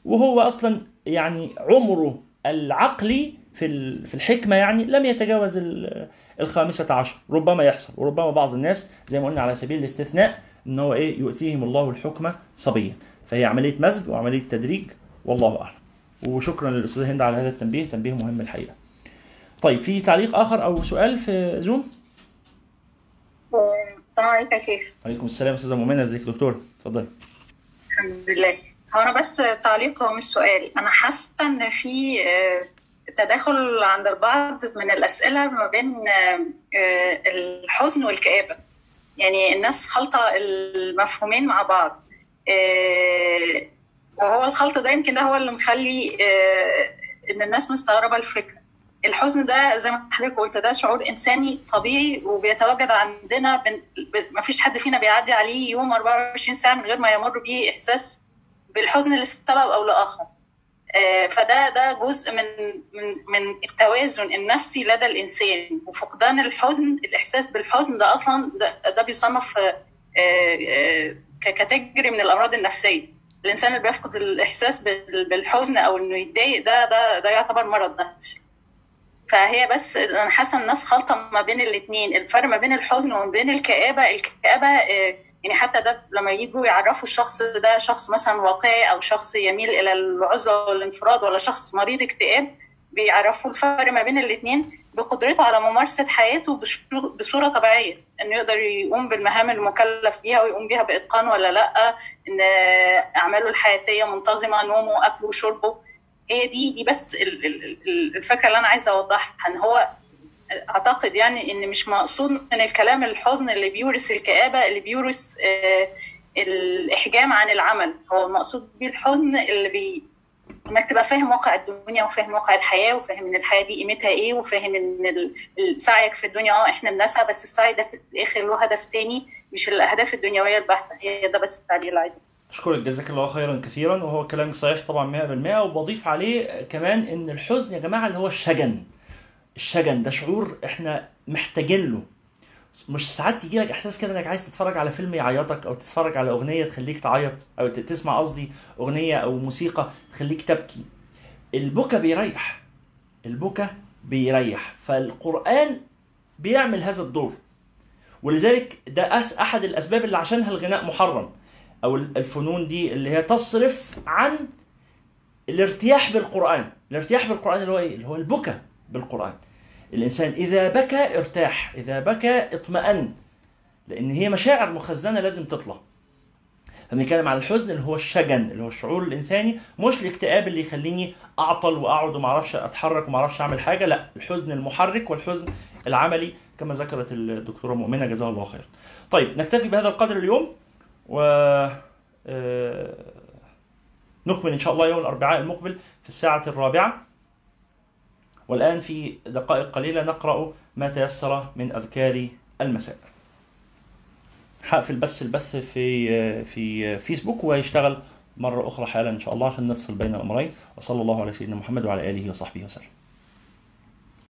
A: وهو أصلا يعني عمره العقلي في في الحكمة يعني لم يتجاوز ال- الخامسة عشر. ربما يحصل وربما بعض الناس زي ما قلنا على سبيل الاستثناء إن هو إيه يؤتيهم الله الحكم صبيا. فهي عملية مزج وعملية تدريج والله أعلم. وشكرا للأستاذ هند على هذا التنبيه تنبيه مهم الحقيقة. طيب في تعليق آخر أو سؤال في زوم
D: السلام عليكم يا شيخ.
A: عليكم السلام أستاذة مؤمنة إزيك يا دكتور؟ اتفضلي.
D: الحمد لله. هو أنا بس تعليق هو مش سؤال. أنا حاسة إن في آه، تداخل عند البعض من الأسئلة ما بين آه، آه، الحزن والكآبة. يعني الناس خلطة المفهومين مع بعض. آه، وهو الخلط ده يمكن ده هو اللي مخلي إن الناس مستغربة الفكرة. الحزن ده زي ما حضرتك قلت ده شعور إنساني طبيعي وبيتواجد عندنا بن... ما فيش حد فينا بيعدي عليه يوم 24 ساعة من غير ما يمر بيه إحساس بالحزن لسبب أو لآخر. فده ده جزء من من من التوازن النفسي لدى الإنسان وفقدان الحزن الإحساس بالحزن ده أصلا ده, ده بيصنف آه، آه، ككاتيجوري من الأمراض النفسية. الإنسان اللي بيفقد الإحساس بال- بالحزن أو إنه يتضايق ده ده ده يعتبر مرض نفسي. فهي بس أنا حاسة الناس خالطة ما بين الاثنين الفرق ما بين الحزن وما بين الكآبة الكآبة آه، يعني حتى ده لما يجوا يعرفوا الشخص ده شخص مثلا واقعي أو شخص يميل إلى العزلة والانفراد ولا شخص مريض اكتئاب بيعرفوا الفرق ما بين الاثنين بقدرته على ممارسة حياته بصورة طبيعية. إنه يقدر يقوم بالمهام المكلف بيها ويقوم بيها بإتقان ولا لأ إن أعماله الحياتية منتظمة نومه أكله وشربه هي دي دي بس ال- ال- ال- الفكرة اللي أنا عايزة أوضحها إن هو أعتقد يعني إن مش مقصود من الكلام الحزن اللي بيورث الكآبة اللي بيورث آه، الإحجام عن العمل. هو المقصود بيه الحزن اللي بي إنك تبقى فاهم واقع الدنيا وفاهم واقع الحياة وفاهم إن الحياة دي قيمتها إيه وفاهم إن سعيك في الدنيا آه إحنا بنسعى بس السعي ده في الآخر له هدف تاني مش الأهداف الدنيوية البحتة. هي ده بس التعليق اللي عايزة
A: أشكرك جزاك الله خيرا كثيرا وهو كلامك صحيح طبعا 100% وبضيف عليه كمان إن الحزن يا جماعة اللي هو الشجن. الشجن ده شعور إحنا محتاجين له. مش ساعات يجي لك إحساس كده إنك عايز تتفرج على فيلم يعيطك أو تتفرج على أغنية تخليك تعيط ت- تسمع قصدي أغنية أو موسيقى تخليك تبكي. البكا بيريح. البكا بيريح. فالقرآن بيعمل هذا الدور. ولذلك ده أس أحد الأسباب اللي عشانها الغناء محرم. أو الفنون دي اللي هي تصرف عن الارتياح بالقرآن. الارتياح بالقرآن اللي هو إيه؟ اللي هو البكا بالقرآن. الإنسان إذا بكى ارتاح إذا بكى اطمأن لأن هي مشاعر مخزنة لازم تطلع. فبنتكلم على الحزن اللي هو الشجن اللي هو الشعور الإنساني مش الاكتئاب اللي يخليني أعطل وأقعد وما أعرفش أتحرك وما أعرفش أعمل حاجة لا الحزن المحرك والحزن العملي كما ذكرت الدكتورة مؤمنة جزاها الله خير طيب نكتفي بهذا القدر اليوم. و آه، نكمل إن شاء الله يوم الأربعاء المقبل في الساعة الرابعة. والآن في دقائق قليلة نقرأ ما تيسر من أذكار المساء. هقفل بس البث في في فيسبوك ويشتغل مرة أخرى حالا إن شاء الله عشان نفصل بين الأمرين. وصلى الله على سيدنا محمد وعلى آله وصحبه وسلم.